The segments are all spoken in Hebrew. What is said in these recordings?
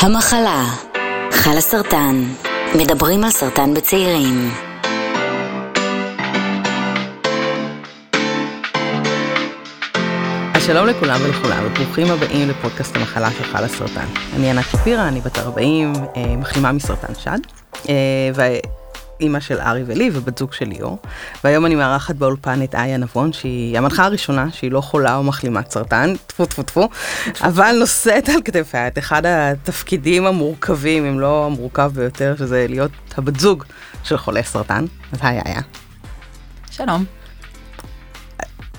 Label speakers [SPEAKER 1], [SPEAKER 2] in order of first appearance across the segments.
[SPEAKER 1] המחלה, חלה סרטן, מדברים על סרטן בצעירים.
[SPEAKER 2] אז שלום לכולם ולכולם, וברוכים הבאים לפודקאסט המחלה של חלה סרטן. אני ענת שפירא, אני בת 40, אה, מחלימה מסרטן שד, אה, ואימא של ארי ולי ובת זוג של ליאור. והיום אני מארחת באולפן את איה נבון, שהיא המנחה הראשונה שהיא לא חולה או מחלימת סרטן, טפו טפו טפו, אבל נושאת על כתפיה את אחד התפקידים המורכבים, אם לא המורכב ביותר, שזה להיות הבת זוג של חולה סרטן. אז היי איה.
[SPEAKER 3] שלום.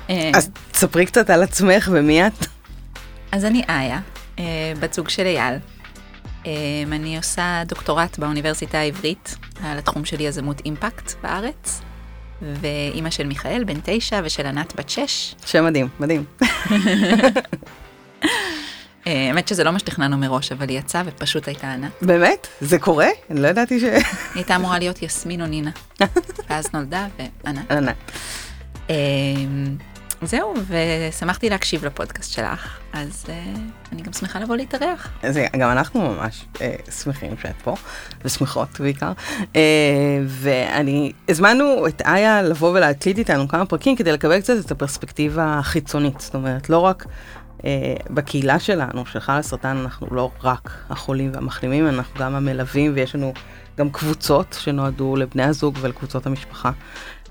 [SPEAKER 3] אה,
[SPEAKER 2] אז תספרי קצת על עצמך ומי את.
[SPEAKER 3] אז אני איה, אה, בת זוג של אייל. אה, אני עושה דוקטורט באוניברסיטה העברית על התחום של יזמות אימפקט בארץ, ואימא של מיכאל, בן תשע, ושל ענת, בת שש.
[SPEAKER 2] שם מדהים, מדהים.
[SPEAKER 3] אה, האמת שזה לא מה שתכננו מראש, אבל היא יצאה ופשוט הייתה ענת.
[SPEAKER 2] באמת? זה קורה? אני לא ידעתי ש...
[SPEAKER 3] היא הייתה אמורה להיות יסמין או נינה, ואז נולדה וענת.
[SPEAKER 2] ענת.
[SPEAKER 3] זהו, ושמחתי להקשיב לפודקאסט שלך, אז אה, אני גם שמחה לבוא להתארח.
[SPEAKER 2] אז גם אנחנו ממש אה, שמחים שאת פה, ושמחות בעיקר. אה, ואני, הזמנו את איה לבוא ולהקליט איתנו כמה פרקים כדי לקבל קצת את הפרספקטיבה החיצונית. זאת אומרת, לא רק אה, בקהילה שלנו, של חלה סרטן, אנחנו לא רק החולים והמחלימים, אנחנו גם המלווים, ויש לנו גם קבוצות שנועדו לבני הזוג ולקבוצות המשפחה.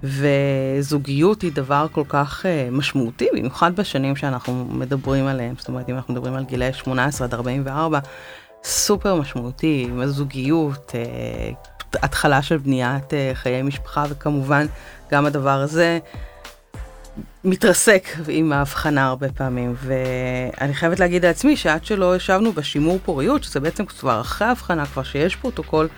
[SPEAKER 2] וזוגיות היא דבר כל כך uh, משמעותי, במיוחד בשנים שאנחנו מדברים עליהם, זאת אומרת, אם אנחנו מדברים על גילאי 18 עד 44, סופר משמעותי, עם הזוגיות, uh, התחלה של בניית uh, חיי משפחה, וכמובן, גם הדבר הזה מתרסק עם ההבחנה הרבה פעמים, ואני חייבת להגיד לעצמי שעד שלא ישבנו בשימור פוריות, שזה בעצם כבר אחרי ההבחנה, כבר שיש פרוטוקול,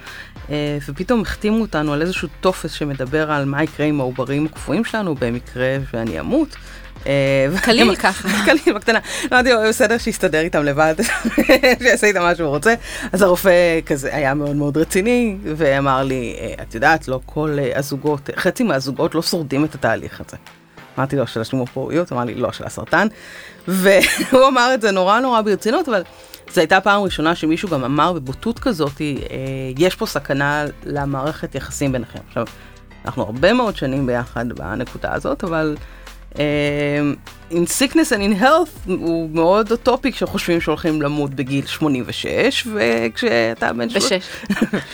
[SPEAKER 2] אה, ופתאום החתימו אותנו על איזשהו טופס שמדבר על מה יקרה עם העוברים הקפואים שלנו במקרה ואני אמות. אה,
[SPEAKER 3] קליל ככה.
[SPEAKER 2] קליל בקטנה. אמרתי לו, בסדר, שיסתדר איתם לבד, שיעשה איתם מה שהוא רוצה. אז הרופא כזה היה מאוד מאוד רציני, ואמר לי, "אה, את יודעת, לא כל הזוגות, חצי מהזוגות לא שורדים את התהליך הזה. אמרתי לו, של השימור פוריות? אמר לי, לא, של הסרטן. והוא אמר את זה נורא נורא ברצינות, אבל זו הייתה פעם ראשונה שמישהו גם אמר בבוטות כזאת, אה, יש פה סכנה למערכת יחסים ביניכם. עכשיו, אנחנו הרבה מאוד שנים ביחד בנקודה הזאת, אבל in sickness and in health הוא מאוד אוטופי כשחושבים שהולכים למות בגיל 86, וכשאתה בן...
[SPEAKER 3] בשש.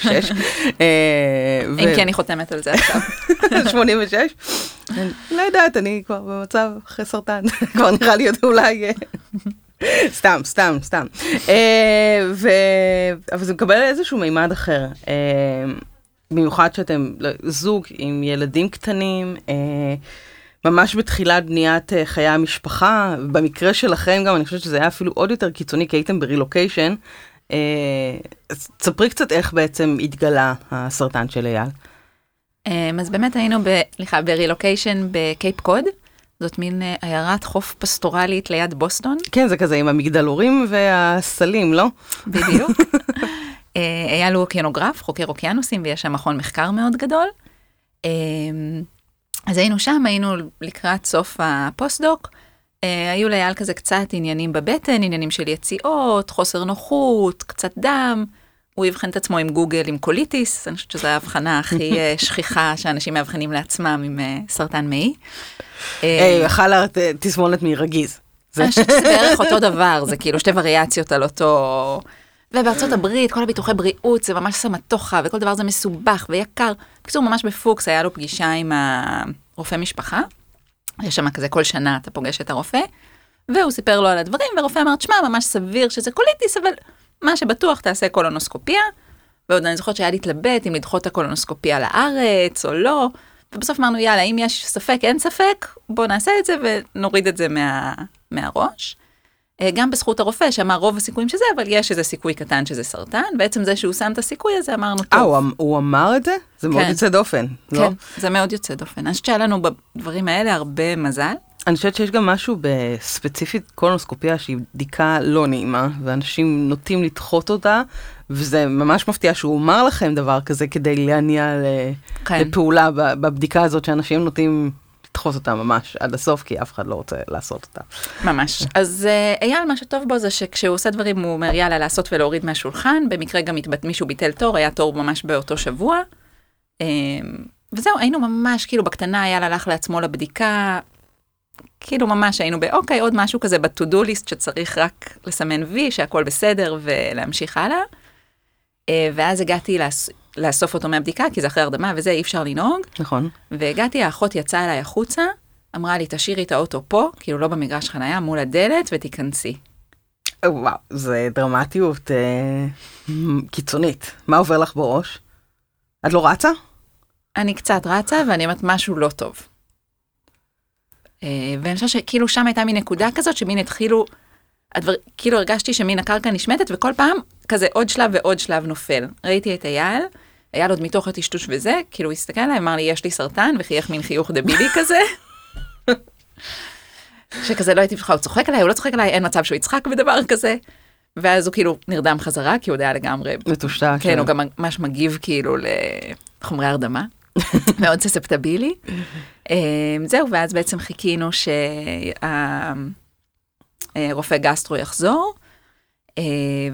[SPEAKER 2] שש. אה,
[SPEAKER 3] אם כי אני חותמת על זה עכשיו.
[SPEAKER 2] 86? אני לא יודעת, אני כבר במצב אחרי סרטן, כבר נראה לי עוד אולי... אה, סתם, סתם, סתם. אה. אבל זה מקבל איזשהו מימד אחר. במיוחד שאתם זוג עם ילדים קטנים, ממש בתחילת בניית אה, חיי המשפחה. במקרה שלכם גם, אני חושבת שזה היה אפילו עוד יותר קיצוני, כי הייתם ברילוקיישן. אה, אז תספרי קצת איך בעצם התגלה הסרטן של אייל.
[SPEAKER 3] אמ, אז באמת היינו ב... סליחה, ברילוקיישן בקייפ קוד. זאת מין אה, עיירת חוף פסטורלית ליד בוסטון,
[SPEAKER 2] כן, זה כזה עם המגדלורים והסלעים, לא?
[SPEAKER 3] בדיוק. אייל הוא אוקיינוגרף, חוקר אוקיינוסים, ויש שם מכון מחקר מאוד גדול. אז היינו שם, היינו לקראת סוף הפוסט-דוק. אה, היו לאייל כזה קצת עניינים בבטן, עניינים של יציאות, חוסר נוחות, קצת דם. הוא אבחן את עצמו עם גוגל עם קוליטיס, אני חושבת שזו ההבחנה הכי אה, שכיחה שאנשים מאבחנים לעצמם עם אה, סרטן מעי. אה,
[SPEAKER 2] היי, יכל לה ת- תסמונת מעי רגיז. זה-
[SPEAKER 3] אני חושבת שזה בערך אותו דבר, זה כאילו שתי וריאציות על אותו... ובארצות הברית, כל הביטוחי בריאות זה ממש סמטוחה, וכל דבר זה מסובך ויקר. בקיצור, ממש בפוקס, היה לו פגישה עם הרופא משפחה. יש שם כזה כל שנה אתה פוגש את הרופא, והוא סיפר לו על הדברים, והרופא אמר, תשמע, ממש סביר שזה קוליטיס, אבל מה שבטוח תעשה קולונוסקופיה. ועוד אני זוכרת שהיה להתלבט אם לדחות את הקולונוסקופיה לארץ או לא, ובסוף אמרנו, יאללה, אם יש ספק, אין ספק, בוא נעשה את זה ונוריד את זה מה, מהראש. אה, גם בזכות הרופא שאמר רוב הסיכויים שזה, אבל יש איזה סיכוי קטן שזה סרטן, בעצם זה שהוא שם את הסיכוי הזה, אמרנו, טוב.
[SPEAKER 2] אה, הוא אמ- הוא אמר את זה? זה מאוד
[SPEAKER 3] כן.
[SPEAKER 2] יוצא דופן, לא?
[SPEAKER 3] כן, זה מאוד יוצא דופן. אני חושבת שהיה לנו בדברים האלה הרבה מזל.
[SPEAKER 2] אני חושבת שיש גם משהו בספציפית קולונוסקופיה שהיא בדיקה לא נעימה, ואנשים נוטים לדחות אותה, וזה ממש מפתיע שהוא אמר לכם דבר כזה כדי להניע
[SPEAKER 3] כן.
[SPEAKER 2] לפעולה בבדיקה הזאת, שאנשים נוטים לדחוס אותה ממש עד הסוף, כי אף אחד לא רוצה לעשות אותה.
[SPEAKER 3] ממש. אז uh, אייל, מה שטוב בו זה שכשהוא עושה דברים, הוא אומר יאללה לעשות ולהוריד מהשולחן. במקרה גם התבט, מישהו ביטל תור, היה תור ממש באותו שבוע. Um, וזהו, היינו ממש, כאילו בקטנה אייל הלך לעצמו לבדיקה. כאילו ממש היינו באוקיי, עוד משהו כזה ב-to-do list שצריך רק לסמן וי, שהכל בסדר ולהמשיך הלאה. Uh, ואז הגעתי לאס... לאסוף אותו מהבדיקה, כי זה אחרי הרדמה וזה, אי אפשר לנהוג.
[SPEAKER 2] נכון.
[SPEAKER 3] והגעתי, האחות יצאה אליי החוצה, אמרה לי, תשאירי את האוטו פה, כאילו לא במגרש חנייה, מול הדלת, ותיכנסי.
[SPEAKER 2] וואו, זה דרמטיות אה, קיצונית. מה עובר לך בראש? את לא רצה?
[SPEAKER 3] אני קצת רצה, ואני אומרת, משהו לא טוב. אה, ואני חושבת שכאילו שם הייתה מין נקודה כזאת, שמין התחילו, הדבר, כאילו הרגשתי שמין הקרקע נשמטת, וכל פעם כזה עוד שלב ועוד שלב נופל. ראיתי את אייל, אייל עוד מתוך הטשטוש וזה, כאילו הוא הסתכל עליי, אמר לי, יש לי סרטן, וחייך מין חיוך דבילי כזה. שכזה לא הייתי בטוחה, הוא צוחק עליי, הוא לא צוחק עליי, אין מצב שהוא יצחק בדבר כזה. ואז הוא כאילו נרדם חזרה, כי הוא יודע לגמרי,
[SPEAKER 2] מטושטש.
[SPEAKER 3] כן, הוא גם ממש מגיב כאילו לחומרי הרדמה, מאוד סספטבילי. אה, זהו, ואז בעצם חיכינו שהרופא גסטרו יחזור, אה,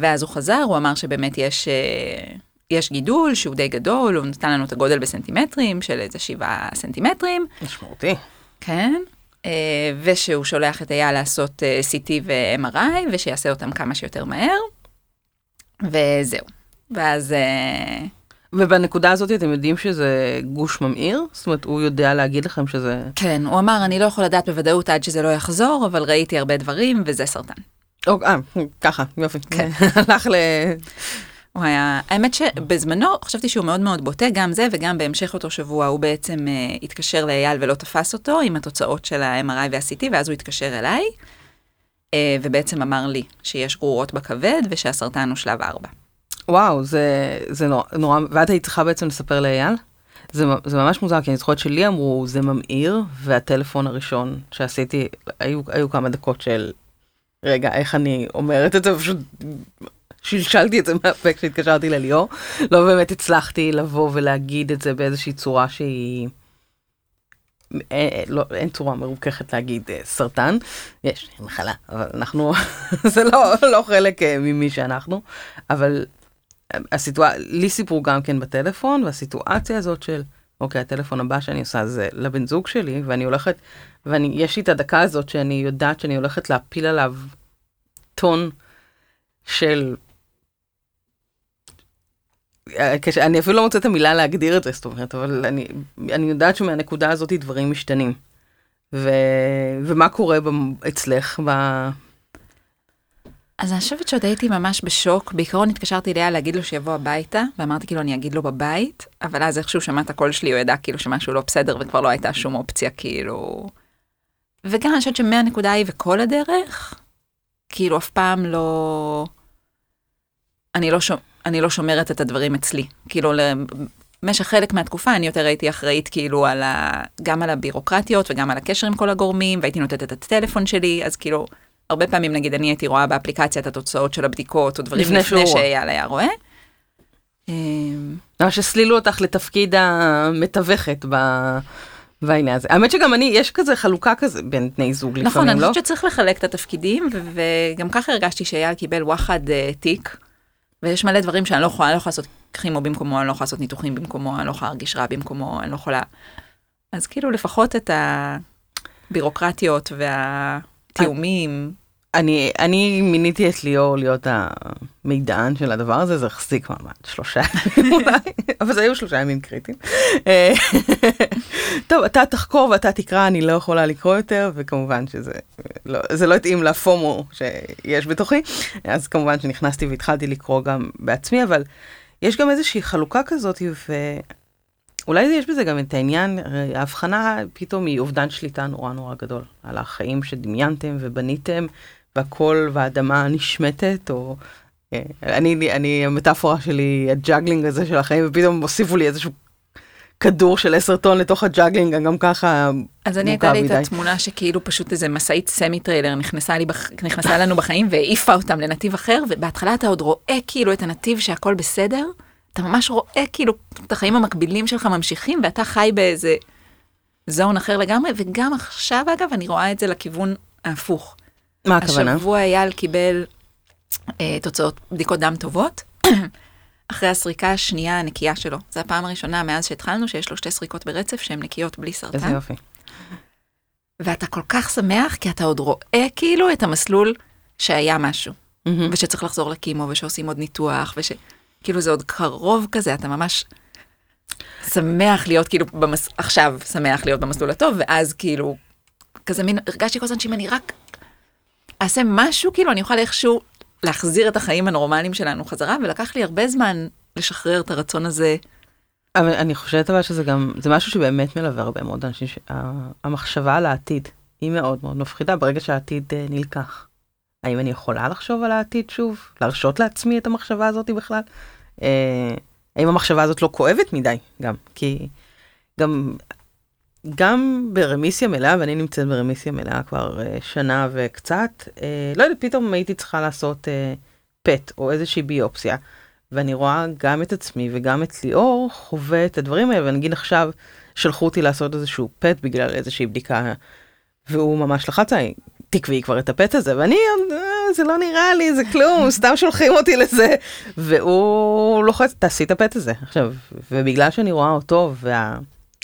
[SPEAKER 3] ואז הוא חזר, הוא אמר שבאמת יש... יש גידול שהוא די גדול, הוא נתן לנו את הגודל בסנטימטרים של איזה שבעה סנטימטרים.
[SPEAKER 2] משמעותי.
[SPEAKER 3] כן, אה, ושהוא שולח את אייל לעשות אה, CT ו-MRI, ושיעשה אותם כמה שיותר מהר, וזהו. ואז... אה,
[SPEAKER 2] ובנקודה הזאת אתם יודעים שזה גוש ממאיר? זאת אומרת, הוא יודע להגיד לכם שזה...
[SPEAKER 3] כן, הוא אמר, אני לא יכול לדעת בוודאות עד שזה לא יחזור, אבל ראיתי הרבה דברים, וזה סרטן.
[SPEAKER 2] או, אה, ככה, יופי.
[SPEAKER 3] כן.
[SPEAKER 2] הלך ל...
[SPEAKER 3] הוא היה, האמת שבזמנו חשבתי שהוא מאוד מאוד בוטה, גם זה וגם בהמשך אותו שבוע הוא בעצם uh, התקשר לאייל ולא תפס אותו עם התוצאות של ה-MRI וה-CT, ואז הוא התקשר אליי, uh, ובעצם אמר לי שיש גרורות בכבד ושהסרטן הוא שלב 4.
[SPEAKER 2] וואו, זה, זה נורא, נורא, ואת היית צריכה בעצם לספר לאייל? זה, זה ממש מוזר, כי אני זוכרת שלי אמרו, זה ממאיר, והטלפון הראשון שעשיתי, היו, היו כמה דקות של, רגע, איך אני אומרת את זה, פשוט שלשלתי את זה מהפה כשהתקשרתי לליאור. לא באמת הצלחתי לבוא ולהגיד את זה באיזושהי צורה שהיא... אין, לא, אין צורה מרוככת להגיד אה, סרטן, יש מחלה, אבל אנחנו, זה לא, לא חלק אה, ממי שאנחנו, אבל הסיטואציה, לי סיפרו גם כן בטלפון, והסיטואציה הזאת של, אוקיי, הטלפון הבא שאני עושה זה לבן זוג שלי, ואני הולכת, ויש לי את הדקה הזאת שאני יודעת שאני הולכת להפיל עליו טון של כש, אני אפילו לא מוצאת את המילה להגדיר את זה, זאת אומרת, אבל אני, אני יודעת שמהנקודה הזאת דברים משתנים. ו, ומה קורה ב, אצלך ב...
[SPEAKER 3] אז אני חושבת שעוד הייתי ממש בשוק, בעיקרון התקשרתי אליה להגיד לו שיבוא הביתה, ואמרתי כאילו אני אגיד לו בבית, אבל אז איכשהו שמע את הקול שלי, הוא ידע כאילו שמשהו לא בסדר וכבר לא הייתה שום אופציה כאילו... וגם אני חושבת שמהנקודה ההיא וכל הדרך, כאילו אף פעם לא... אני לא שומעת. אני לא שומרת את הדברים אצלי. כאילו, במשך חלק מהתקופה אני יותר הייתי אחראית כאילו על ה... גם על הבירוקרטיות וגם על הקשר עם כל הגורמים, והייתי נותנת את הטלפון שלי, אז כאילו, הרבה פעמים נגיד אני הייתי רואה באפליקציה את התוצאות של הבדיקות, או דברים לפני, לפני שאייל היה רואה.
[SPEAKER 2] אמ, ממש הסלילו אותך לתפקיד המתווכת ב... בעניין הזה. האמת שגם אני, יש כזה חלוקה כזה בין בני זוג לפעמים, לא?
[SPEAKER 3] נכון, אני חושבת שצריך לחלק את התפקידים, וגם ככה הרגשתי שאייל קיבל וואחד uh, תיק. ויש מלא דברים שאני לא יכולה, אני לא יכולה לעשות כימו במקומו, אני לא יכולה לעשות ניתוחים במקומו, אני לא יכולה להרגיש רע במקומו, אני לא יכולה... אז כאילו לפחות את הבירוקרטיות והתיאומים.
[SPEAKER 2] אני, אני מיניתי את ליאור להיות המידען של הדבר הזה, זה החזיק מעמד שלושה ימים אולי, אבל זה היו שלושה ימים קריטיים. אה, טוב, אתה תחקור ואתה תקרא, אני לא יכולה לקרוא יותר, וכמובן שזה לא, זה לא התאים ל FOMO שיש בתוכי, אז כמובן שנכנסתי והתחלתי לקרוא גם בעצמי, אבל יש גם איזושהי חלוקה כזאת, ואולי יש בזה גם את העניין, ההבחנה פתאום היא אובדן שליטה נורא נורא גדול, על החיים שדמיינתם ובניתם. והכל והאדמה נשמטת, או... אה, אני, אני, המטאפורה שלי, ה juggling הזה של החיים, ופתאום הוסיפו לי איזשהו כדור של עשר טון לתוך ה juggling, גם ככה
[SPEAKER 3] אז אני הייתה לי את התמונה שכאילו פשוט איזה משאית סמי טריילר נכנסה, לי בח... נכנסה לנו בחיים והעיפה אותם לנתיב אחר, ובהתחלה אתה עוד רואה כאילו את הנתיב שהכל בסדר, אתה ממש רואה כאילו את החיים המקבילים שלך ממשיכים, ואתה חי באיזה zone אחר לגמרי, וגם עכשיו אגב אני רואה את זה לכיוון ההפוך.
[SPEAKER 2] מה הכוונה?
[SPEAKER 3] השבוע אייל קיבל אה, תוצאות בדיקות דם טובות, אחרי הסריקה השנייה הנקייה שלו. זו הפעם הראשונה מאז שהתחלנו שיש לו שתי סריקות ברצף שהן נקיות בלי
[SPEAKER 2] איזה
[SPEAKER 3] סרטן.
[SPEAKER 2] יופי.
[SPEAKER 3] ואתה כל כך שמח כי אתה עוד רואה כאילו את המסלול שהיה משהו,
[SPEAKER 2] מהמם.
[SPEAKER 3] ושצריך לחזור לקימו ושעושים עוד ניתוח, ושכאילו זה עוד קרוב כזה, אתה ממש שמח להיות כאילו במס... עכשיו שמח להיות במסלול הטוב, ואז כאילו כזה מין, הרגשתי כל הזמן שאם אני רק אעשה משהו, כאילו אני אוכל איכשהו להחזיר את החיים הנורמליים שלנו חזרה, ולקח לי הרבה זמן לשחרר את הרצון הזה.
[SPEAKER 2] אבל אני חושבת אבל שזה גם, זה משהו שבאמת מלווה הרבה מאוד אנשים, שהמחשבה על העתיד היא מאוד מאוד מפחידה ברגע שהעתיד אה, נלקח. האם אני יכולה לחשוב על העתיד שוב? להרשות לעצמי את המחשבה הזאת בכלל? אה, האם המחשבה הזאת לא כואבת מדי גם? כי גם, גם ברמיסיה מלאה, ואני נמצאת ברמיסיה מלאה כבר אה, שנה וקצת, אה, לא יודעת, פתאום הייתי צריכה לעשות אה, פט או איזושהי ביופסיה. ואני רואה גם את עצמי וגם את ליאור חווה את הדברים האלה, ונגיד עכשיו שלחו אותי לעשות איזשהו פט בגלל איזושהי בדיקה, והוא ממש לחץ עליי, תקבעי כבר את הפט הזה, ואני, "אה, זה לא נראה לי, זה כלום, סתם שולחים אותי לזה, והוא לוחץ, תעשי את הפט הזה. עכשיו, ובגלל שאני רואה אותו,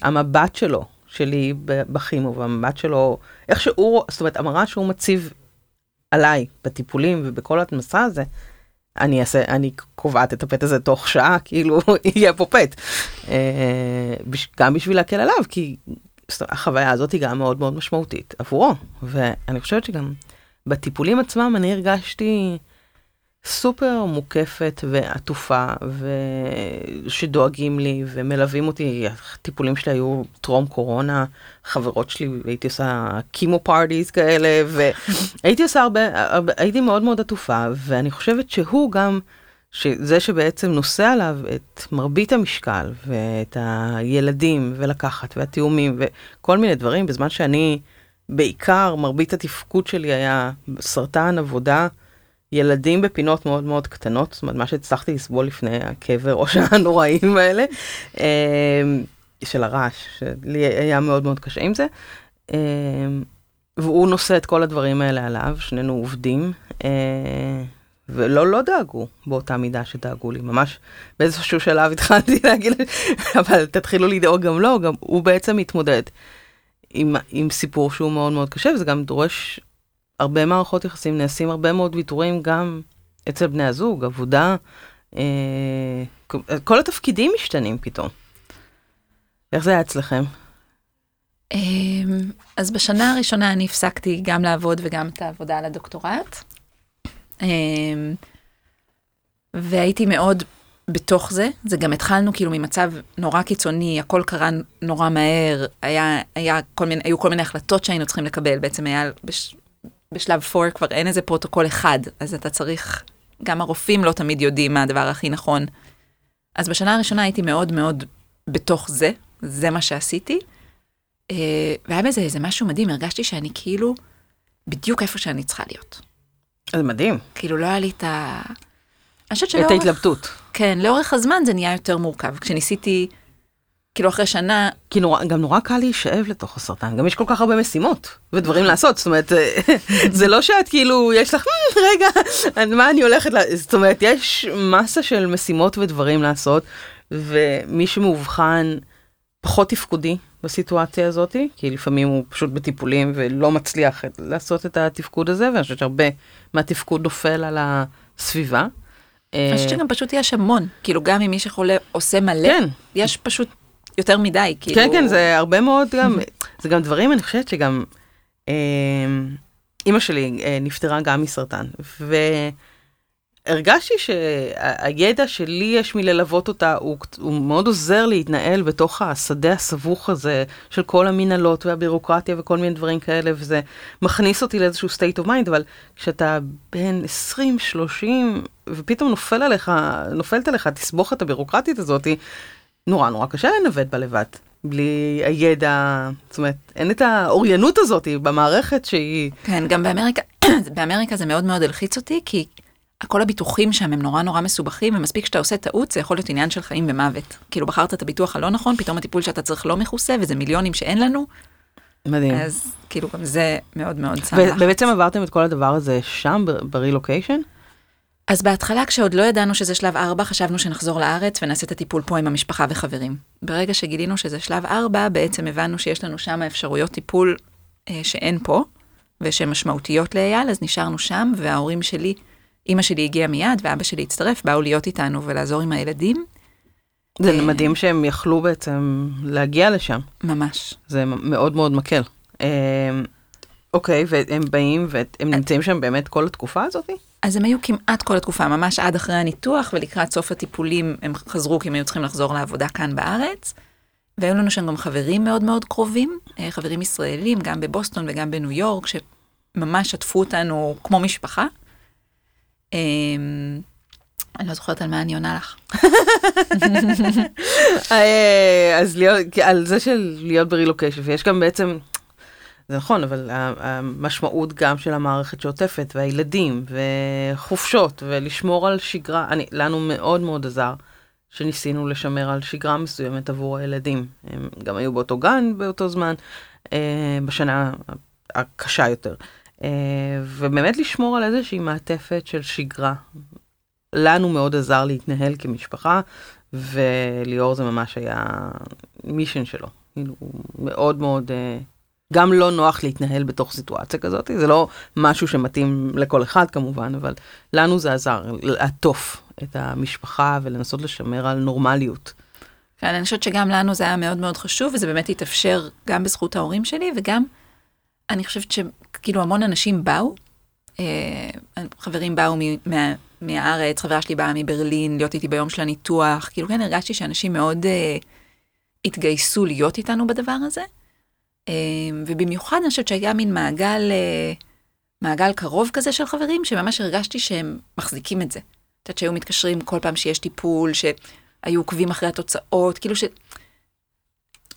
[SPEAKER 2] והמבט שלו, שלי בכימו, והמבט שלו, איך שהוא, זאת אומרת, המראה שהוא מציב עליי בטיפולים ובכל המסע הזה, אני אעשה, אני קובעת את הפט הזה תוך שעה, כאילו יהיה פה פט. אה, גם בשביל להקל עליו, כי החוויה הזאת היא גם מאוד מאוד משמעותית עבורו. ואני חושבת שגם בטיפולים עצמם אני הרגשתי סופר מוקפת ועטופה, ושדואגים לי ומלווים אותי. הטיפולים שלי היו טרום קורונה, חברות שלי, הייתי עושה קימו פארטיז כאלה, והייתי עושה הרבה, הרבה, הייתי מאוד מאוד עטופה, ואני חושבת שהוא גם, שזה שבעצם נושא עליו את מרבית המשקל, ואת הילדים, ולקחת, והתיאומים, וכל מיני דברים, בזמן שאני, בעיקר, מרבית התפקוד שלי היה סרטן, עבודה, ילדים בפינות מאוד מאוד קטנות, זאת אומרת, מה שהצלחתי לסבול לפני הקבר ראש הנוראים האלה, אה, של הרעש, שלי היה מאוד מאוד קשה עם זה. אה, והוא נושא את כל הדברים האלה עליו, שנינו עובדים, אה, ולא לא דאגו באותה מידה שדאגו לי, ממש באיזשהו שלב התחלתי להגיד, אבל תתחילו לדאוג גם לו, גם הוא בעצם מתמודד עם, עם סיפור שהוא מאוד מאוד קשה, וזה גם דורש הרבה מערכות יחסים, נעשים הרבה מאוד ויתורים גם אצל בני הזוג, עבודה, אה, כל התפקידים משתנים פתאום. איך זה היה אצלכם?
[SPEAKER 3] אמ, אז בשנה הראשונה אני הפסקתי גם לעבוד וגם את העבודה על הדוקטורט. אמ, והייתי מאוד בתוך זה, זה גם התחלנו כאילו ממצב נורא קיצוני, הכל קרה נורא מהר, היה, היה כל מיני, היו כל מיני החלטות שהיינו צריכים לקבל, בעצם היה בש, בשלב 4 כבר אין איזה פרוטוקול אחד, אז אתה צריך, גם הרופאים לא תמיד יודעים מה הדבר הכי נכון. אז בשנה הראשונה הייתי מאוד מאוד בתוך זה, זה מה שעשיתי. אה, והיה בזה איזה משהו מדהים, הרגשתי שאני כאילו בדיוק איפה שאני צריכה להיות.
[SPEAKER 2] זה מדהים,
[SPEAKER 3] כאילו לא היה לי את ה... אני חושבת
[SPEAKER 2] את
[SPEAKER 3] שלאורך...
[SPEAKER 2] ההתלבטות.
[SPEAKER 3] כן, לאורך הזמן זה נהיה יותר מורכב. כשניסיתי, כאילו אחרי שנה,
[SPEAKER 2] כי נורא, גם נורא קל להישאב לתוך הסרטן, גם יש כל כך הרבה משימות ודברים לעשות, זאת אומרת, זה לא שאת כאילו, יש לך, "מ, רגע, מה אני הולכת, לה-" זאת אומרת, יש מסה של משימות ודברים לעשות, ומי שמאובחן פחות תפקודי בסיטואציה הזאת, כי לפעמים הוא פשוט בטיפולים ולא מצליח לעשות את התפקוד הזה, ואני חושבת שהרבה מהתפקוד נופל על הסביבה.
[SPEAKER 3] אני חושבת
[SPEAKER 2] אה,
[SPEAKER 3] שגם פשוט יש המון. כאילו גם אם מי שחולה עושה מלא,
[SPEAKER 2] כן.
[SPEAKER 3] יש פשוט יותר מדי, כאילו...
[SPEAKER 2] כן, כן, זה הרבה מאוד גם, זה גם דברים, אני חושבת שגם, אה, אימא שלי אה, נפטרה גם מסרטן, והרגשתי שהידע שלי יש מללוות אותה, הוא, הוא מאוד עוזר להתנהל בתוך השדה הסבוך הזה של כל המנהלות והבירוקרטיה וכל מיני דברים כאלה, וזה מכניס אותי לאיזשהו state of mind, אבל כשאתה בן 20, 30, ופתאום נופל עליך, נופלת עליך התסבוכת הבירוקרטית הזאתי, נורא נורא קשה לנווט בה לבד, בלי הידע, זאת אומרת, אין את האוריינות הזאת במערכת שהיא...
[SPEAKER 3] כן, גם באמריקה, באמריקה זה מאוד מאוד הלחיץ אותי, כי כל הביטוחים שם הם נורא נורא מסובכים, ומספיק שאתה עושה טעות, זה יכול להיות עניין של חיים ומוות. כאילו בחרת את הביטוח הלא נכון, פתאום הטיפול שאתה צריך לא מכוסה, וזה מיליונים שאין לנו,
[SPEAKER 2] מדהים.
[SPEAKER 3] אז כאילו גם זה מאוד מאוד לחץ.
[SPEAKER 2] ובעצם עברתם את כל הדבר הזה שם, ב- ברילוקיישן?
[SPEAKER 3] אז בהתחלה, כשעוד לא ידענו שזה שלב 4, חשבנו שנחזור לארץ ונעשה את הטיפול פה עם המשפחה וחברים. ברגע שגילינו שזה שלב 4, בעצם הבנו שיש לנו שם אפשרויות טיפול אה, שאין פה, ושהן משמעותיות לאייל, אז נשארנו שם, וההורים שלי, אימא שלי הגיעה מיד, ואבא שלי הצטרף, באו להיות איתנו ולעזור עם הילדים,
[SPEAKER 2] זה
[SPEAKER 3] אה.
[SPEAKER 2] מדהים שהם יכלו בעצם להגיע לשם.
[SPEAKER 3] ממש.
[SPEAKER 2] זה מאוד מאוד מקל. אה, אוקיי, והם באים והם נמצאים שם באמת כל התקופה הזאת?
[SPEAKER 3] אז הם היו כמעט כל התקופה, ממש עד אחרי הניתוח, ולקראת סוף הטיפולים הם חזרו כי הם היו צריכים לחזור לעבודה כאן בארץ. והיו לנו שם גם חברים מאוד מאוד קרובים, אה, חברים ישראלים, גם בבוסטון וגם בניו יורק, שממש שתפו אותנו כמו משפחה. אה, אני לא זוכרת על מה אני עונה לך.
[SPEAKER 2] אה, אז להיות, על זה של להיות ברילוקיישן, ויש גם בעצם, זה נכון, אבל המשמעות גם של המערכת שעוטפת, והילדים, וחופשות, ולשמור על שגרה, אני, לנו מאוד מאוד עזר שניסינו לשמר על שגרה מסוימת עבור הילדים. הם גם היו באותו גן באותו זמן, אה, בשנה הקשה יותר. אה, ובאמת לשמור על איזושהי מעטפת של שגרה. לנו מאוד עזר להתנהל כמשפחה, וליאור זה ממש היה מישן שלו. כאילו, מאוד מאוד, אה, גם לא נוח להתנהל בתוך סיטואציה כזאת, זה לא משהו שמתאים לכל אחד כמובן, אבל לנו זה עזר, לעטוף את המשפחה ולנסות לשמר על נורמליות.
[SPEAKER 3] כן, אני חושבת שגם לנו זה היה מאוד מאוד חשוב, וזה באמת התאפשר גם בזכות ההורים שלי, וגם אני חושבת שכאילו המון אנשים באו, אה, חברים באו מ- מה, מהארץ, חברה שלי באה מברלין, להיות איתי ביום של הניתוח, כאילו כן הרגשתי שאנשים מאוד אה, התגייסו להיות איתנו בדבר הזה, ובמיוחד אני חושבת שהיה מין מעגל, אה, מעגל קרוב כזה של חברים, שממש הרגשתי שהם מחזיקים את זה. את יודעת שהיו מתקשרים כל פעם שיש טיפול, שהיו עוקבים אחרי התוצאות, כאילו ש...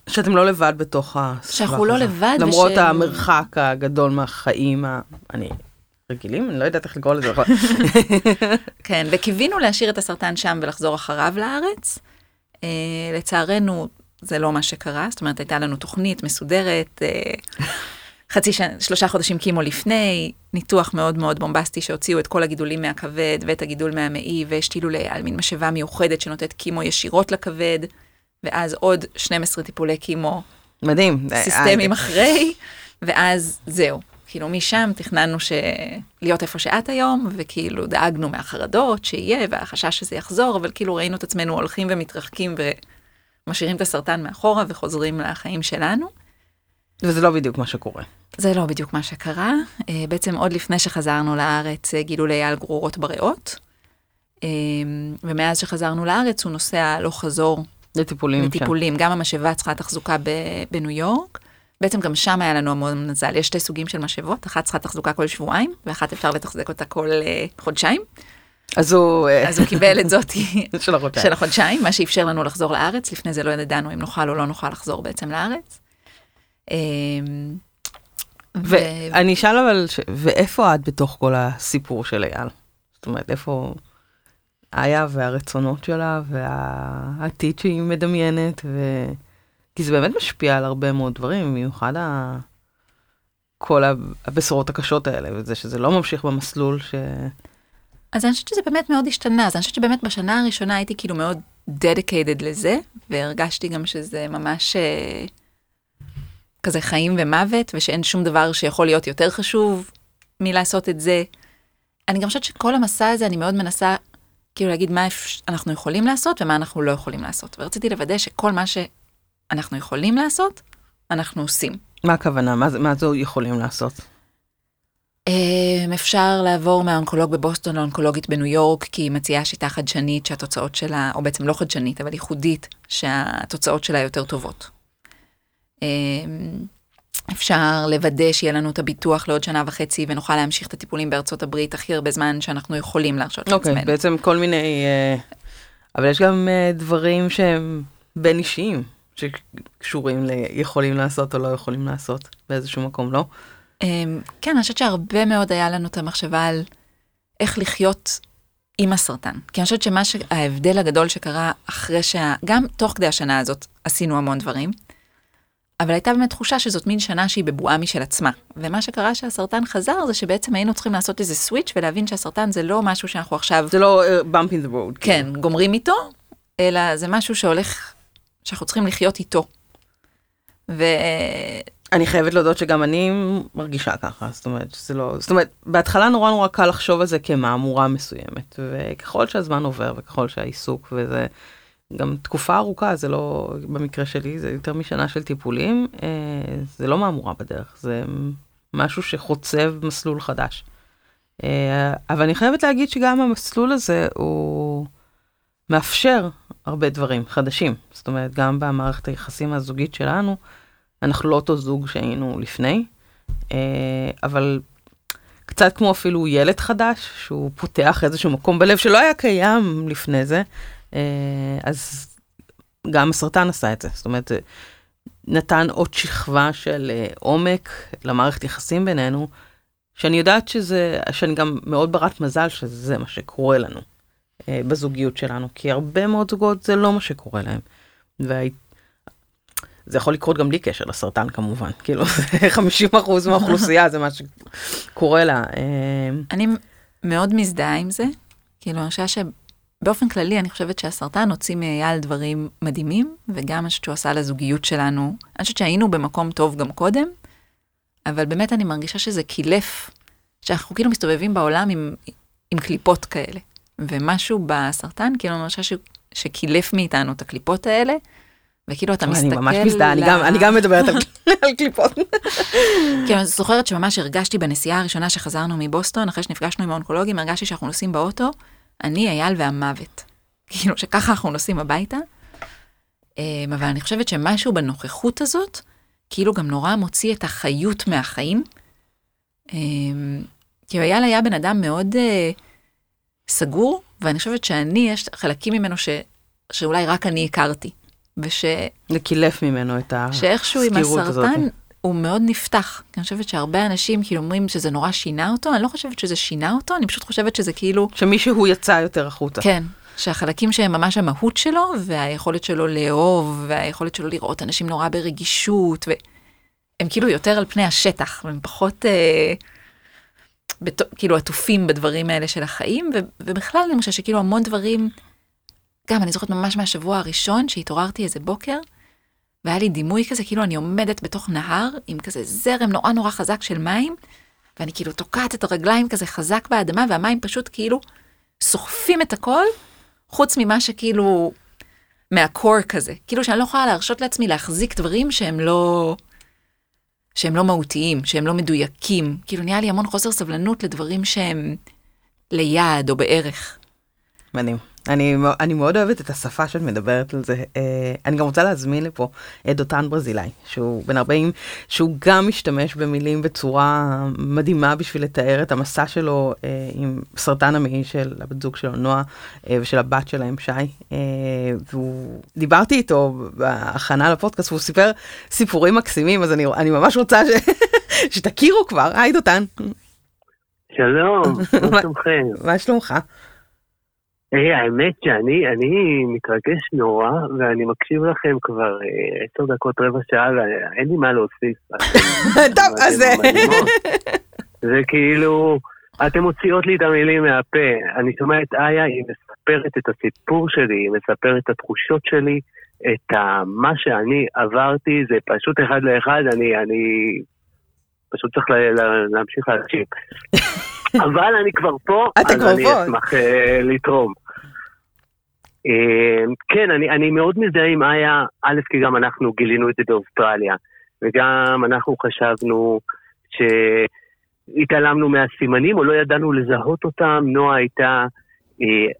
[SPEAKER 2] שאתם לא לבד בתוך הסבך
[SPEAKER 3] שאנחנו לא
[SPEAKER 2] הזה.
[SPEAKER 3] לבד
[SPEAKER 2] למרות
[SPEAKER 3] ושהם-
[SPEAKER 2] המרחק הגדול מהחיים, ה... אני רגילים? אני לא יודעת איך לקרוא לזה.
[SPEAKER 3] כן, וקיווינו להשאיר את הסרטן שם ולחזור אחריו לארץ. אה, לצערנו, זה לא מה שקרה, זאת אומרת, הייתה לנו תוכנית מסודרת, אה, חצי שנה, שלושה חודשים קימו לפני, ניתוח מאוד מאוד בומבסטי שהוציאו את כל הגידולים מהכבד ואת הגידול מהמעי, והשתילו על מין משאבה מיוחדת שנותנת קימו ישירות לכבד, ואז עוד 12 טיפולי קימו
[SPEAKER 2] מדהים.
[SPEAKER 3] סיסטמים אחרי, ואז זהו. כאילו משם תכננו ש... להיות איפה שאת היום, וכאילו דאגנו מהחרדות שיהיה, והחשש שזה יחזור, אבל כאילו ראינו את עצמנו הולכים ומתרחקים ומשאירים את הסרטן מאחורה וחוזרים לחיים שלנו.
[SPEAKER 2] וזה לא בדיוק מה שקורה.
[SPEAKER 3] זה לא בדיוק מה שקרה. אה, בעצם עוד לפני שחזרנו לארץ אה, גילו לאייל גרורות בריאות. אה, ומאז שחזרנו לארץ הוא נוסע הלוך חזור
[SPEAKER 2] לטיפולים שם.
[SPEAKER 3] לטיפולים. גם המשאבה צריכה תחזוקה בניו יורק. בעצם גם שם היה לנו המון מזל. יש שתי סוגים של משאבות, אחת צריכה תחזוקה כל שבועיים, ואחת אפשר לתחזק אותה כל חודשיים.
[SPEAKER 2] אז הוא... אה,
[SPEAKER 3] אז הוא קיבל את זאתי
[SPEAKER 2] של החודשיים.
[SPEAKER 3] של החודשיים, מה שאפשר לנו לחזור לארץ. לפני זה לא ידענו אם נוכל או לא נוכל לחזור בעצם לארץ. ו-
[SPEAKER 2] ואני אשאל אבל, ש... ואיפה את בתוך כל הסיפור של אייל? זאת אומרת, איפה איה והרצונות שלה והעתיד שהיא מדמיינת, ו... כי זה באמת משפיע על הרבה מאוד דברים, במיוחד ה... כל הבשורות הקשות האלה, וזה שזה לא ממשיך במסלול ש...
[SPEAKER 3] אז אני חושבת שזה באמת מאוד השתנה, אז אני חושבת שבאמת בשנה הראשונה הייתי כאילו מאוד dedicated לזה, והרגשתי גם שזה ממש אה, כזה חיים ומוות, ושאין שום דבר שיכול להיות יותר חשוב מלעשות את זה. אני גם חושבת שכל המסע הזה, אני מאוד מנסה כאילו להגיד מה אנחנו יכולים לעשות ומה אנחנו לא יכולים לעשות. ורציתי לוודא שכל מה שאנחנו יכולים לעשות, אנחנו עושים.
[SPEAKER 2] מה הכוונה? מה, מה זו יכולים לעשות?
[SPEAKER 3] אמ, אפשר לעבור מהאונקולוג בבוסטון לאונקולוגית בניו יורק, כי היא מציעה שיטה חדשנית שהתוצאות שלה, או בעצם לא חדשנית, אבל ייחודית, שהתוצאות שלה יותר טובות. אמ, אפשר לוודא שיהיה לנו את הביטוח לעוד שנה וחצי ונוכל להמשיך את הטיפולים בארצות הברית הכי הרבה זמן שאנחנו יכולים להרשות
[SPEAKER 2] אוקיי,
[SPEAKER 3] לעצמנו.
[SPEAKER 2] בעצם כל מיני... אה, אבל יש גם אה, דברים שהם בין אישיים, שקשורים ליכולים לעשות או לא יכולים לעשות באיזשהו מקום, לא?
[SPEAKER 3] אמ, כן, אני חושבת שהרבה מאוד היה לנו את המחשבה על איך לחיות עם הסרטן. כי אני חושבת שמה שההבדל הגדול שקרה אחרי שה... גם תוך כדי השנה הזאת עשינו המון דברים, אבל הייתה באמת תחושה שזאת מין שנה שהיא בבועה משל עצמה. ומה שקרה שהסרטן חזר זה שבעצם היינו צריכים לעשות איזה סוויץ' ולהבין שהסרטן זה לא משהו שאנחנו עכשיו...
[SPEAKER 2] זה לא uh, bump in the road.
[SPEAKER 3] כן, גומרים איתו, אלא זה משהו שהולך, שאנחנו צריכים לחיות איתו. ו...
[SPEAKER 2] אני חייבת להודות שגם אני מרגישה ככה, זאת אומרת, שזה לא, זאת אומרת, בהתחלה נורא נורא קל לחשוב על זה כמהמורה מסוימת, וככל שהזמן עובר וככל שהעיסוק וזה, גם תקופה ארוכה, זה לא, במקרה שלי, זה יותר משנה של טיפולים, אה, זה לא מהמורה בדרך, זה משהו שחוצב מסלול חדש. אה, אבל אני חייבת להגיד שגם המסלול הזה הוא מאפשר הרבה דברים חדשים, זאת אומרת, גם במערכת היחסים הזוגית שלנו, אנחנו לא אותו זוג שהיינו לפני, אה, אבל קצת כמו אפילו ילד חדש, שהוא פותח איזשהו מקום בלב שלא היה קיים לפני זה, אה, אז גם הסרטן עשה את זה. זאת אומרת, נתן עוד שכבה של אה, עומק למערכת יחסים בינינו, שאני יודעת שזה, שאני גם מאוד ברת מזל שזה מה שקורה לנו בזוגיות שלנו, כי הרבה מאוד זוגות זה לא מה שקורה להם. והייתי זה יכול לקרות גם בלי קשר לסרטן כמובן, כאילו 50% מהאוכלוסייה זה מה שקורה לה. אה,
[SPEAKER 3] אני מאוד מזדהה עם זה, כאילו אני חושבת שבאופן כללי אני חושבת שהסרטן הוציא מאייל דברים מדהימים, וגם חושבת שהוא עשה לזוגיות שלנו, אני חושבת שהיינו במקום טוב גם קודם, אבל באמת אני מרגישה שזה קילף, שאנחנו כאילו מסתובבים בעולם עם, עם קליפות כאלה, ומשהו בסרטן, כאילו אני חושבת שקילף מאיתנו את הקליפות האלה. וכאילו אתה מסתכל...
[SPEAKER 2] אני ממש מזדהה, אני, גם, אני גם מדברת על, קליפות.
[SPEAKER 3] כאילו, אני זוכרת שממש הרגשתי בנסיעה הראשונה שחזרנו מבוסטון, אחרי שנפגשנו עם האונקולוגים, הרגשתי שאנחנו נוסעים באוטו, אני, אייל והמוות. כאילו, שככה אנחנו נוסעים הביתה. אמ, אבל אני חושבת שמשהו בנוכחות הזאת, כאילו גם נורא מוציא את החיות מהחיים. אמ, כאילו, אייל היה בן אדם מאוד uh, סגור, ואני חושבת שאני, יש חלקים ממנו ש, שאולי רק אני הכרתי. וש...
[SPEAKER 2] לקילף ממנו את הסגירות הזאת.
[SPEAKER 3] שאיכשהו עם הסרטן הוא מאוד נפתח. אני חושבת שהרבה אנשים כאילו אומרים שזה נורא שינה אותו, אני לא חושבת שזה שינה אותו, אני פשוט חושבת שזה כאילו...
[SPEAKER 2] שמישהו יצא יותר החוצה.
[SPEAKER 3] כן, שהחלקים שהם ממש המהות שלו, והיכולת שלו לאהוב, והיכולת שלו לראות אנשים נורא ברגישות, והם כאילו יותר על פני השטח, והם פחות... אה... בת... כאילו עטופים בדברים האלה של החיים, ו... ובכלל אני חושבת שכאילו המון דברים גם, אני זוכרת ממש מהשבוע הראשון שהתעוררתי איזה בוקר, והיה לי דימוי כזה, כאילו אני עומדת בתוך נהר עם כזה זרם נורא נורא חזק של מים, ואני כאילו תוקעת את הרגליים כזה חזק באדמה, והמים פשוט כאילו סוחפים את הכל, חוץ ממה שכאילו, מהקור כזה. כאילו שאני לא יכולה להרשות לעצמי להחזיק דברים שהם לא... שהם לא מהותיים, שהם לא מדויקים. כאילו נהיה לי המון חוסר סבלנות לדברים שהם ליעד או בערך.
[SPEAKER 2] מדהים. אני, אני מאוד אוהבת את השפה שאת מדברת על זה. אה, אני גם רוצה להזמין לפה את דותן ברזילאי, שהוא בן 40, שהוא גם משתמש במילים בצורה מדהימה בשביל לתאר את המסע שלו אה, עם סרטן המעי של הבת זוג שלו, נועה, אה, ושל הבת שלהם, שי. והוא, דיברתי איתו בהכנה לפודקאסט, והוא סיפר סיפורים מקסימים, אז אני, אני ממש רוצה ש, שתכירו כבר. היי דותן.
[SPEAKER 4] שלום, מה שלומכם?
[SPEAKER 2] מה שלומך?
[SPEAKER 4] Hey, האמת שאני אני מתרגש נורא, ואני מקשיב לכם כבר אה, עשר דקות, רבע שעה, ואין לי מה להוסיף.
[SPEAKER 2] טוב, אז...
[SPEAKER 4] זה כאילו, אתם מוציאות לי את המילים מהפה. אני שומע את איה, היא מספרת את הסיפור שלי, היא מספרת את התחושות שלי, את מה שאני עברתי, זה פשוט אחד לאחד, אני, אני פשוט צריך לה, לה, להמשיך להקשיב. אבל אני כבר פה, אז אני אשמח uh, לתרום. אה, כן, אני, אני מאוד מזדהה עם איה, א', כי גם אנחנו גילינו את זה באוסטרליה, וגם אנחנו חשבנו שהתעלמנו מהסימנים או לא ידענו לזהות אותם. נועה הייתה, אה,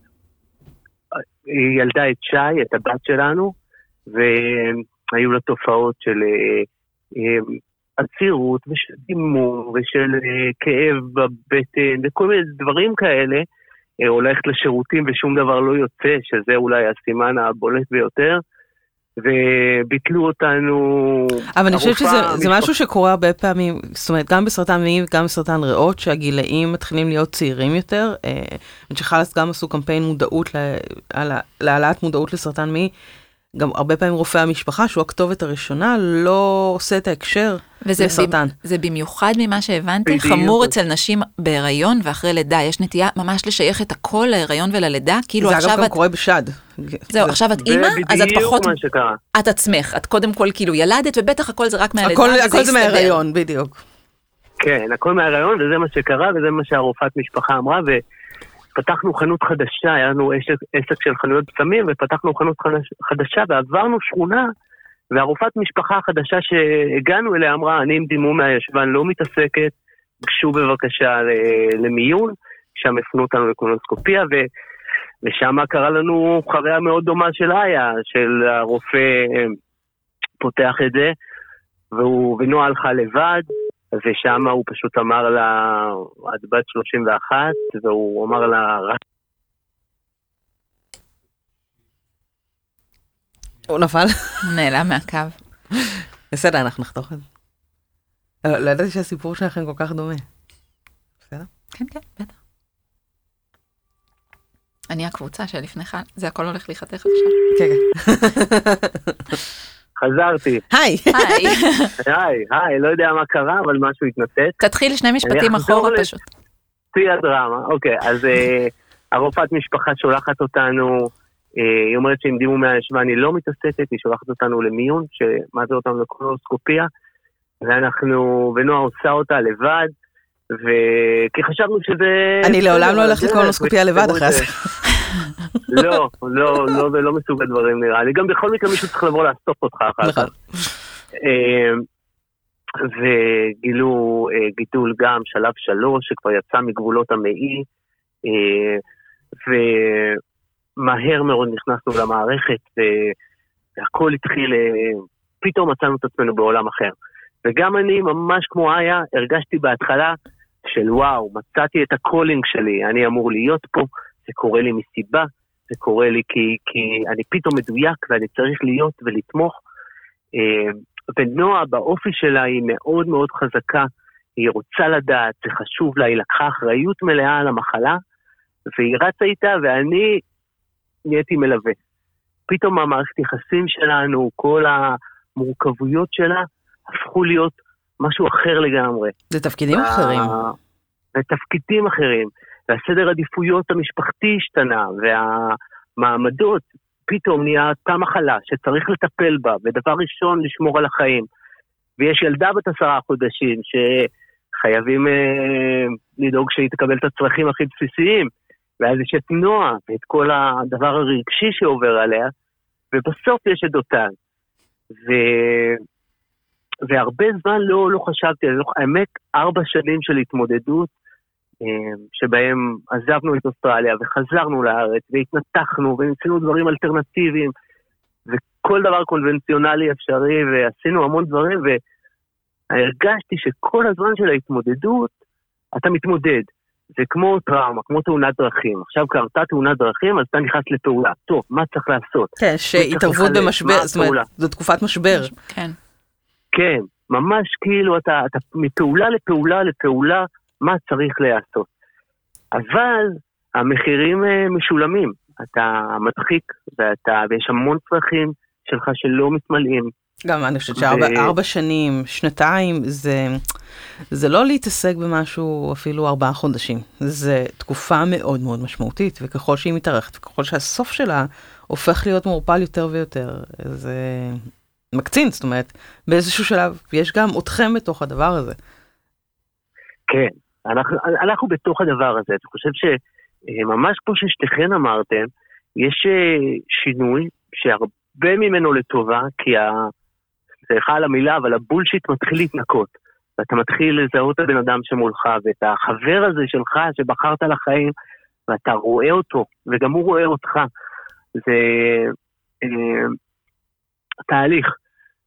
[SPEAKER 4] היא ילדה את שי, את הבת שלנו, והיו לה תופעות של אה, עצירות ושל דימום ושל כאב בבטן וכל מיני דברים כאלה. אה, הולכת לשירותים ושום דבר לא יוצא, שזה אולי הסימן הבולט ביותר. וביטלו אותנו.
[SPEAKER 2] אבל אני חושבת שזה זה משהו שקורה הרבה פעמים, זאת אומרת, גם בסרטן מעי וגם בסרטן ריאות, שהגילאים מתחילים להיות צעירים יותר. אה, אני חושבת שחלאס גם עשו קמפיין מודעות, להעלאת מודעות לסרטן מעי. גם הרבה פעמים רופא המשפחה, שהוא הכתובת הראשונה, לא עושה את ההקשר
[SPEAKER 3] וזה
[SPEAKER 2] לסרטן.
[SPEAKER 3] במ- זה במיוחד ממה שהבנתי,
[SPEAKER 4] בדיוק.
[SPEAKER 3] חמור אצל נשים בהיריון ואחרי לידה. יש נטייה ממש לשייך את הכל להיריון וללידה, כאילו
[SPEAKER 2] זה
[SPEAKER 3] עכשיו
[SPEAKER 2] אגב גם
[SPEAKER 3] את...
[SPEAKER 2] קורה בשד.
[SPEAKER 3] זהו, עכשיו את אימא, אז את
[SPEAKER 4] בדיוק
[SPEAKER 3] פחות
[SPEAKER 4] מה שקרה.
[SPEAKER 3] את עצמך. את קודם כל כאילו ילדת, ובטח הכל זה רק מהלידה,
[SPEAKER 2] הכל
[SPEAKER 3] וזה
[SPEAKER 2] הכל זה. מההיריון, בדיוק.
[SPEAKER 4] כן, הכל מהרעיון, וזה מה שקרה, וזה מה שהרופאת משפחה אמרה, ופתחנו חנות חדשה, היה לנו עסק, עסק של חנויות פסמים, ופתחנו חנות חדש, חדשה, ועברנו שכונה, והרופאת משפחה החדשה שהגענו אליה אמרה, אני עם דימום מהישבן לא מתעסקת, גשו בבקשה למיון, שם הפנו אותנו לקולונוסקופיה, ו... ושם קרה לנו חוויה מאוד דומה של איה, של הרופא אה, פותח את זה, והוא, ונועה הלכה לבד, ושם הוא פשוט אמר לה, את בת 31, והוא אמר לה, רק
[SPEAKER 2] הוא נפל.
[SPEAKER 3] הוא נעלם מהקו.
[SPEAKER 2] בסדר, אנחנו נחתוך את זה. לא לא ידעתי שהסיפור שלכם כל כך דומה. בסדר?
[SPEAKER 3] כן, כן, בטח. אני הקבוצה שלפני חל, זה הכל הולך להיחתך עכשיו.
[SPEAKER 2] כן, כן.
[SPEAKER 4] חזרתי,
[SPEAKER 2] היי.
[SPEAKER 3] היי,
[SPEAKER 4] היי, לא יודע מה קרה, אבל משהו התנתק.
[SPEAKER 3] תתחיל שני משפטים אחורה פשוט.
[SPEAKER 4] שיא הדרמה, אוקיי, אז אה, הרופאת משפחה שולחת אותנו, אה, היא אומרת שעם דימום מהישבן היא לא מתעסקת, היא שולחת אותנו למיון, שמעביר אותנו לקולונוסקופיה, ואנחנו, ונועה עושה אותה לבד, וכי חשבנו שזה...
[SPEAKER 2] אני לעולם לא הולכת לקולונוסקופיה לבד אחרי זה.
[SPEAKER 4] לא, לא, לא, זה לא מסוג הדברים נראה לי. גם בכל מקרה מישהו צריך לבוא לאסוף אותך אחר
[SPEAKER 2] נכון.
[SPEAKER 4] כך. אה, וגילו אה, גידול גם שלב שלוש, שכבר יצא מגבולות המעי, אה, ומהר מאוד נכנסנו למערכת, ו- והכל התחיל, אה, פתאום מצאנו את עצמנו בעולם אחר. וגם אני, ממש כמו איה, הרגשתי בהתחלה של וואו, מצאתי את ה calling שלי, אני אמור להיות פה, זה קורה לי מסיבה, זה קורה לי כי, כי אני פתאום מדויק ואני צריך להיות ולתמוך. אה, ונועה באופי שלה היא מאוד מאוד חזקה, היא רוצה לדעת, זה חשוב לה, היא לקחה אחריות מלאה על המחלה, והיא רצה איתה ואני נהייתי מלווה. פתאום המערכת יחסים שלנו, כל המורכבויות שלה, הפכו להיות משהו אחר לגמרי.
[SPEAKER 2] זה תפקידים אחרים.
[SPEAKER 4] וה- ותפקידים אחרים, והסדר עדיפויות המשפחתי השתנה, והמעמדות, פתאום נהיה תא מחלה שצריך לטפל בה, ודבר ראשון, לשמור על החיים. ויש ילדה בת עשרה חודשים שחייבים אה, לדאוג שהיא תקבל את הצרכים הכי בסיסיים, ואז יש את נועה, ואת כל הדבר הרגשי שעובר עליה, ובסוף יש את דותן. ו... והרבה זמן לא, לא חשבתי, האמת, ארבע שנים של התמודדות, שבהם עזבנו את אוסטרליה וחזרנו לארץ והתנתחנו וניסינו דברים אלטרנטיביים וכל דבר קונבנציונלי אפשרי ועשינו המון דברים והרגשתי שכל הזמן של ההתמודדות אתה מתמודד. זה כמו טראומה, כמו תאונת דרכים. עכשיו קרתה תאונת דרכים, אז אתה נכנס לפעולה. טוב, מה צריך לעשות?
[SPEAKER 2] כן, שהתערבות במשבר, זאת אומרת? זו תקופת משבר.
[SPEAKER 3] כן.
[SPEAKER 4] כן, ממש כאילו אתה, אתה מפעולה לפעולה לפעולה, מה צריך להיעשות. אבל המחירים אה, משולמים. אתה מדחיק, ואתה, ויש המון צרכים שלך שלא מתמלאים.
[SPEAKER 2] גם אני חושבת שארבע
[SPEAKER 4] ו-
[SPEAKER 2] שנים, שנתיים, זה, זה לא להתעסק במשהו אפילו ארבעה חודשים. זה תקופה מאוד מאוד משמעותית, וככל שהיא מתארכת, וככל שהסוף שלה הופך להיות מעורפל יותר ויותר, זה מקצין, זאת אומרת, באיזשהו שלב יש גם אתכם בתוך הדבר הזה.
[SPEAKER 4] כן, אנחנו, אנחנו בתוך הדבר הזה. אני חושב שממש כמו ששתיכן אמרתם, יש אה, שינוי שהרבה ממנו לטובה, כי ה... סליחה על המילה, אבל הבולשיט מתחיל להתנקות. ואתה מתחיל לזהות את הבן אדם שמולך, ואת החבר הזה שלך שבחרת לחיים, ואתה רואה אותו, וגם הוא רואה אותך. זה אה, תהליך.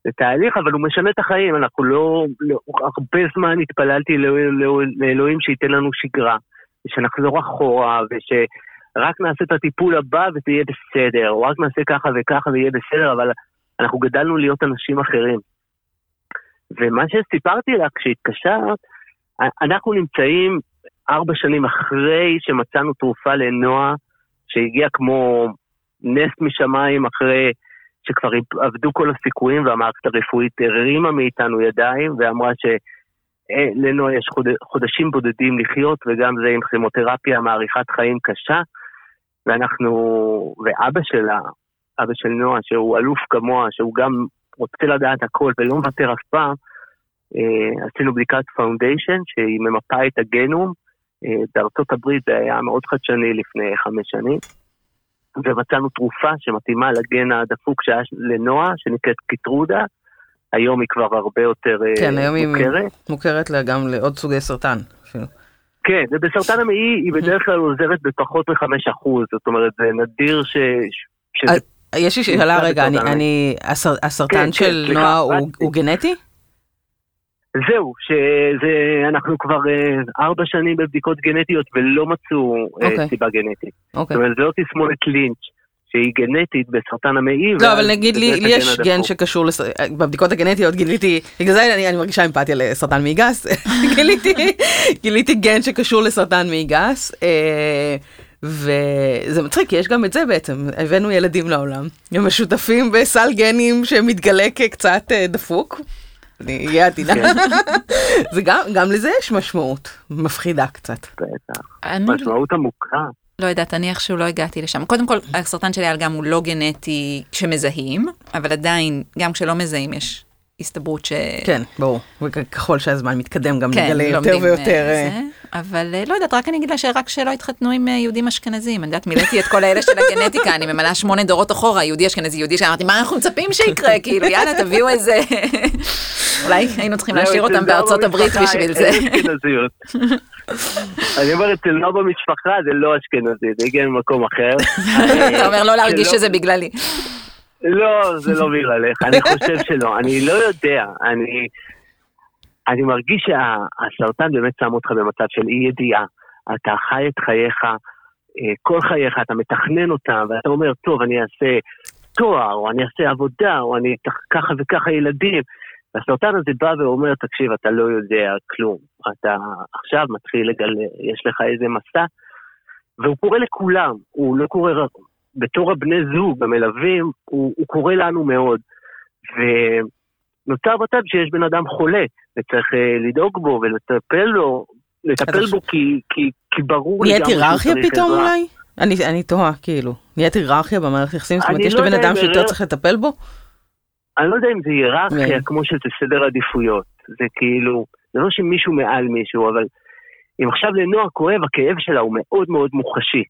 [SPEAKER 4] זה תהליך, אבל הוא משנה את החיים. אנחנו לא, לא הרבה זמן התפללתי לאל- לאל- לאלוהים שייתן לנו שגרה, ושנחזור אחורה, ושרק נעשה את הטיפול הבא וזה יהיה בסדר, או רק נעשה ככה וככה ויהיה בסדר, אבל אנחנו גדלנו להיות אנשים אחרים. ומה שסיפרתי לה כשהתקשרת, אנחנו נמצאים ארבע שנים אחרי שמצאנו תרופה לנועה, שהגיעה כמו נס משמיים אחרי שכבר עבדו כל הסיכויים והמערכת הרפואית הרימה מאיתנו ידיים ואמרה שלנועה יש חוד... חודשים בודדים לחיות וגם זה עם כימותרפיה מאריכת חיים קשה. ואנחנו, ואבא שלה, אבא של נועה, שהוא אלוף כמוה, שהוא גם רוצה לדעת הכל ולא מוותר אף פעם, אה, עשינו בדיקת Foundation שהיא ממפה את הגנום. אה, בארצות הברית זה היה מאוד חדשני לפני חמש שנים. ומצאנו תרופה שמתאימה לגן הדפוק שהיה לנועה, שנקראת קיטרודה. היום היא כבר הרבה יותר אה,
[SPEAKER 2] כן, היום
[SPEAKER 4] מוכרת.
[SPEAKER 2] היא מוכרת לה גם לעוד סוגי סרטן. אפילו.
[SPEAKER 4] כן, ובסרטן המעי היא בדרך כלל עוזרת בפחות מחמש אחוז, זאת אומרת, זה נדיר ש... שזה...
[SPEAKER 2] אז יש לי שאלה רגע, אני, אני, הסר- הסרטן
[SPEAKER 4] כן,
[SPEAKER 2] של
[SPEAKER 4] סליחה,
[SPEAKER 2] נועה הוא- הוא גנטי?
[SPEAKER 4] זהו, שאנחנו כבר אה, ארבע שנים בבדיקות גנטיות ולא מצאו אה,
[SPEAKER 2] אוקיי.
[SPEAKER 4] סיבה גנטית.
[SPEAKER 2] אוקיי.
[SPEAKER 4] זאת אומרת, זו לא תסמונת לינץ', שהיא גנטית בסרטן המעי.
[SPEAKER 2] לא, אבל נגיד לי, לי יש גן. שקשור, לס... בבדיקות הגנטיות גיליתי, בגלל זה אני, אני מרגישה אמפתיה לסרטן מעי גס, גיליתי, גיליתי גן שקשור לסרטן מעי גס, אה, וזה מצחיק, כי יש גם את זה בעצם, הבאנו ילדים לעולם, הם משותפים בסל גנים שמתגלה כקצת אה, דפוק. אני אהיה עתידה. זה גם, גם לזה יש משמעות, מפחידה קצת.
[SPEAKER 4] בטח. משמעות עמוקה.
[SPEAKER 3] לא יודעת, אני איכשהו לא הגעתי לשם. קודם כל, הסרטן שלי על גם הוא לא גנטי כשמזהים, אבל עדיין, גם כשלא מזהים יש הסתברות ש...
[SPEAKER 2] כן, ברור, וככל שהזמן מתקדם גם
[SPEAKER 3] כן,
[SPEAKER 2] נגלה יותר ויותר.
[SPEAKER 3] אה, זה. אבל אה, לא יודעת, רק אני אגיד לה שרק שלא התחתנו עם אה, יהודים אשכנזים. אני יודעת, מילאתי את כל האלה של הגנטיקה, אני ממלאה שמונה דורות אחורה, יהודי אשכנזי, יהודי אשכנזי, אמרתי, מה אנחנו מצפים שיקרה? כאילו, יאללה, תביאו איזה... אולי היינו צריכים להשאיר
[SPEAKER 4] זהו,
[SPEAKER 3] אותם בארצות הברית בשביל זה.
[SPEAKER 4] אני אומר, אצל נועה במשפחה זה לא אשכנזי, זה הגיע ממקום אחר.
[SPEAKER 3] אתה אומר לא להרגיש
[SPEAKER 4] שלא-
[SPEAKER 3] שזה בגללי.
[SPEAKER 4] לא, זה לא בגללך, אני חושב שלא, אני לא יודע, אני, אני מרגיש שהסרטן באמת שם אותך במצב של אי ידיעה. אתה חי את חייך, אה, כל חייך, אתה מתכנן אותם, ואתה אומר, טוב, אני אעשה תואר, או אני אעשה עבודה, או אני ככה וככה ילדים. והסרטן הזה בא ואומר, תקשיב, אתה לא יודע כלום. אתה עכשיו מתחיל לגלה, יש לך איזה מסע, והוא קורה לכולם, הוא לא קורה רק... בתור הבני זוג, המלווים, הוא, הוא קורה לנו מאוד. ונוצר מצב שיש בן אדם חולה, וצריך אה, לדאוג בו ולטפל לו, לטפל בו כי, כי, כי ברור
[SPEAKER 2] נהיית
[SPEAKER 4] לגמרי שהוא
[SPEAKER 2] היררכיה פתאום
[SPEAKER 4] עזרה.
[SPEAKER 2] אולי? אני, אני תוהה, כאילו. נהיית היררכיה במערכת יחסים? זאת אומרת, יש
[SPEAKER 4] לא
[SPEAKER 2] את הבן
[SPEAKER 4] יודע
[SPEAKER 2] אדם שיותר צריך לטפל בו?
[SPEAKER 4] אני לא יודע אם זה היררכיה
[SPEAKER 2] כן.
[SPEAKER 4] כמו שזה סדר עדיפויות. זה כאילו, זה לא שמישהו מעל מישהו, אבל אם עכשיו לנועה כואב, הכאב שלה הוא מאוד מאוד מוחשי.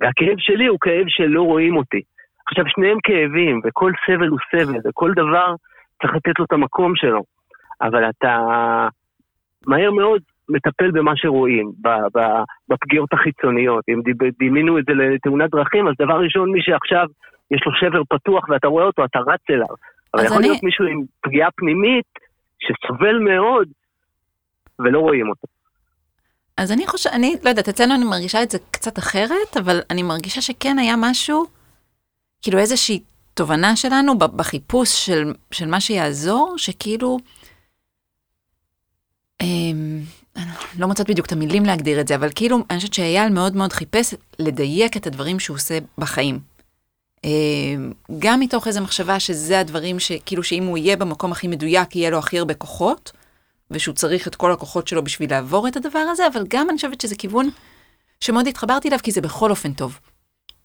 [SPEAKER 4] והכאב שלי הוא כאב שלא רואים אותי. עכשיו, שניהם כאבים, וכל סבל הוא סבל, וכל דבר צריך לתת לו את המקום שלו. אבל אתה מהר מאוד מטפל במה שרואים, בפגיעות החיצוניות. אם דימינו את זה לתאונת דרכים, אז דבר ראשון, מי שעכשיו יש לו שבר פתוח ואתה רואה אותו, אתה רץ אליו. אבל יכול
[SPEAKER 3] אני-
[SPEAKER 4] להיות מישהו עם פגיעה פנימית שסובל מאוד ולא רואים אותו.
[SPEAKER 3] אז אני חושבת, אני לא יודעת, אצלנו אני מרגישה את זה קצת אחרת, אבל אני מרגישה שכן היה משהו, כאילו איזושהי תובנה שלנו בחיפוש של, של מה שיעזור, שכאילו, אמ, לא מוצאת בדיוק את המילים להגדיר את זה, אבל כאילו, אני חושבת שאייל מאוד מאוד חיפש לדייק את הדברים שהוא עושה בחיים. אמ, גם מתוך איזו מחשבה שזה הדברים שכאילו שאם הוא יהיה במקום הכי מדויק, יהיה לו הכי הרבה כוחות, ושהוא צריך את כל הכוחות שלו בשביל לעבור את הדבר הזה, אבל גם אני חושבת שזה כיוון שמאוד התחברתי אליו, כי זה בכל אופן טוב.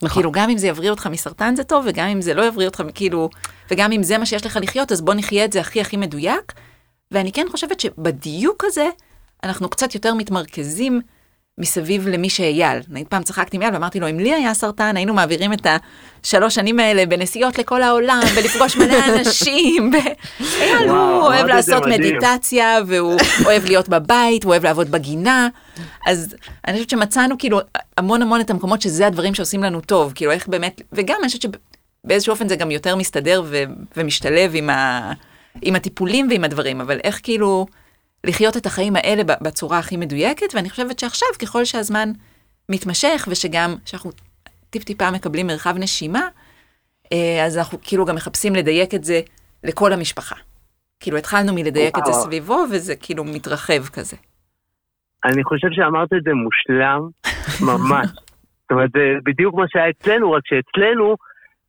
[SPEAKER 2] נכון.
[SPEAKER 3] כאילו, גם אם זה יבריא אותך מסרטן זה טוב, וגם אם זה לא יבריא אותך, כאילו, וגם אם זה מה שיש לך לחיות, אז בוא נחיה את זה הכי הכי מדויק. ואני כן חושבת שבדיוק הזה, אנחנו קצת יותר מתמרכזים מסביב למי שאייל. אני פעם צחקתי עם אייל ואמרתי לו, אם לי היה סרטן, היינו מעבירים את השלוש שנים האלה בנסיעות לכל העולם, ולפגוש מלא אנשים. ו- אייל, הוא אוהב לעשות. מדיטציה, והוא אוהב להיות בבית, הוא אוהב לעבוד בגינה. אז אני חושבת שמצאנו כאילו המון המון את המקומות שזה הדברים שעושים לנו טוב, כאילו איך באמת, וגם אני חושבת שבאיזשהו אופן זה גם יותר מסתדר ו- ומשתלב עם, ה- עם הטיפולים ועם הדברים, אבל איך כאילו לחיות את החיים האלה בצורה הכי מדויקת, ואני חושבת שעכשיו, ככל שהזמן מתמשך, ושגם, שאנחנו טיפ-טיפה מקבלים מרחב נשימה, אה, אז אנחנו כאילו גם מחפשים לדייק את זה לכל המשפחה. כאילו התחלנו מלדייק את זה
[SPEAKER 4] וואו.
[SPEAKER 3] סביבו, וזה כאילו מתרחב כזה.
[SPEAKER 4] אני חושב שאמרת את זה מושלם, ממש. זאת אומרת, זה בדיוק מה שהיה אצלנו, רק שאצלנו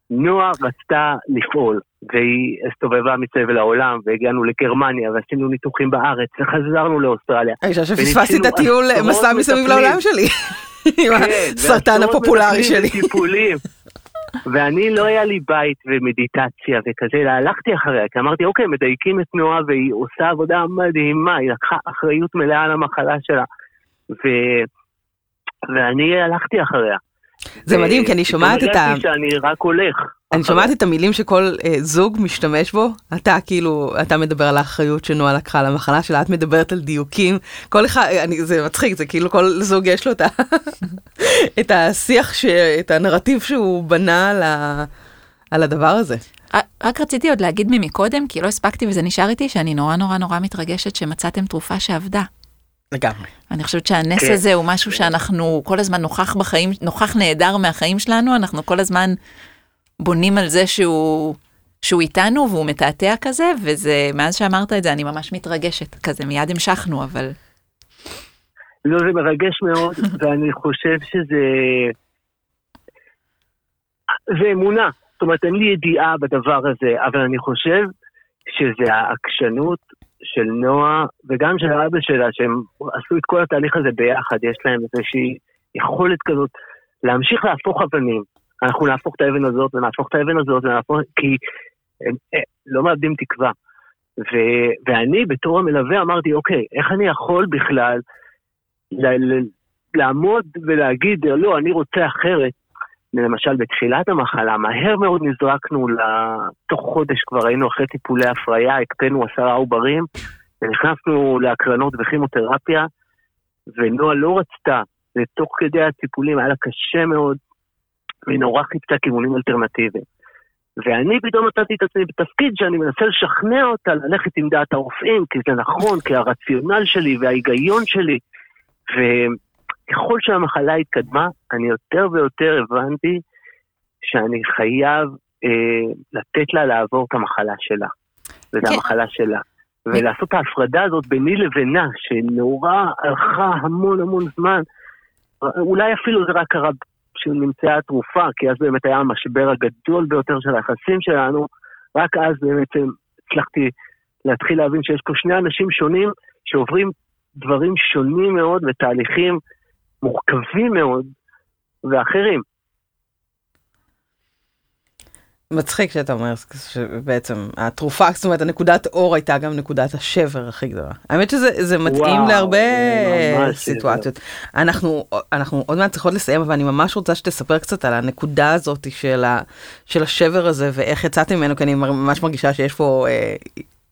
[SPEAKER 4] נועה רצתה לפעול, והיא הסתובבה מסביב העולם, והגענו לגרמניה, ועשינו ניתוחים בארץ, וחזרנו לאוסטרליה.
[SPEAKER 2] אני
[SPEAKER 4] וניסינו
[SPEAKER 2] שפספסתי את הטיול מסע מסביב. לעולם שלי. עם
[SPEAKER 4] כן,
[SPEAKER 2] הסרטן
[SPEAKER 4] ועשרות
[SPEAKER 2] הפופולרי שלי.
[SPEAKER 4] וטיפולים. ואני לא היה לי בית ומדיטציה וכזה, אלא הלכתי אחריה, כי אמרתי, אוקיי, מדייקים את נועה והיא עושה עבודה מדהימה, היא לקחה אחריות מלאה על המחלה שלה. ו... ואני הלכתי אחריה.
[SPEAKER 2] זה מדהים, כי אני
[SPEAKER 4] ופתאום
[SPEAKER 2] שומעת את ה...
[SPEAKER 4] שאני רק הולך.
[SPEAKER 2] אני. שומעת את המילים שכל אה, זוג משתמש בו, אתה כאילו, אתה מדבר על האחריות שנועה לקחה על המחלה שלה, את מדברת על דיוקים, כל אחד, אני, זה מצחיק, זה כאילו כל זוג יש לו את, ה, את השיח, ש, את הנרטיב שהוא בנה על, ה, על הדבר הזה.
[SPEAKER 3] רק- רק רציתי עוד להגיד ממקודם, כי לא הספקתי וזה נשאר איתי, שאני נורא נורא נורא מתרגשת שמצאתם תרופה שעבדה.
[SPEAKER 2] לגמרי.
[SPEAKER 3] אני חושבת שהנס
[SPEAKER 4] כן.
[SPEAKER 3] הזה הוא משהו שאנחנו כל הזמן נוכח בחיים, נוכח נהדר מהחיים שלנו, אנחנו כל הזמן בונים על זה שהוא, שהוא איתנו והוא מתעתע כזה, וזה, מאז שאמרת את זה אני ממש מתרגשת, כזה מיד המשכנו, אבל
[SPEAKER 4] לא, זה מרגש מאוד, ואני חושב שזה... זה אמונה. זאת אומרת, אין לי ידיעה בדבר הזה, אבל אני חושב שזה העקשנות של נועה, וגם של אבא שלה, שהם עשו את כל התהליך הזה ביחד, יש להם איזושהי יכולת כזאת להמשיך להפוך אבנים. אנחנו נהפוך את האבן הזאת, ונהפוך את האבן הזאת, ונהפוך... כי הם, הם לא מאבדים תקווה. ו, ואני בתור המלווה אמרתי, אוקיי, איך אני יכול בכלל ל- ל- לעמוד ולהגיד, לא, אני רוצה אחרת. למשל, בתחילת המחלה, מהר מאוד נזרקנו, ל- תוך חודש כבר היינו אחרי טיפולי הפריה, הקפאנו עשרה עוברים, ונכנסנו להקרנות וכימותרפיה, ונועה לא רצתה, ותוך כדי הטיפולים היה לה קשה מאוד, והיא נורא חיפשה כיוונים אלטרנטיביים. ואני פתאום מצאתי את עצמי בתפקיד שאני מנסה לשכנע אותה ללכת עם דעת הרופאים, כי זה נכון, כי הרציונל שלי וההיגיון שלי. וככל שהמחלה התקדמה, אני יותר ויותר הבנתי שאני חייב אה, לתת לה לעבור את המחלה שלה. וזו
[SPEAKER 3] כן.
[SPEAKER 4] המחלה שלה. ולעשות את ההפרדה הזאת ביני לבינה, שנורא הלכה המון המון זמן. אולי אפילו זה רק קרה כשנמצאה התרופה, כי אז באמת היה המשבר הגדול ביותר של היחסים שלנו, רק אז בעצם הצלחתי להתחיל להבין שיש פה שני אנשים שונים שעוברים דברים שונים מאוד ותהליכים מורכבים מאוד ואחרים.
[SPEAKER 2] מצחיק שאתה אומר שבעצם התרופה, זאת אומרת, הנקודת אור הייתה גם נקודת השבר הכי גדולה. האמת שזה זה מתאים
[SPEAKER 4] וואו,
[SPEAKER 2] להרבה סיטואציות. אנחנו, אנחנו עוד מעט צריכות לסיים, אבל אני ממש רוצה שתספר קצת על הנקודה הזאת של, ה, של השבר הזה ואיך יצאת ממנו, כי אני ממש מרגישה שיש פה אה,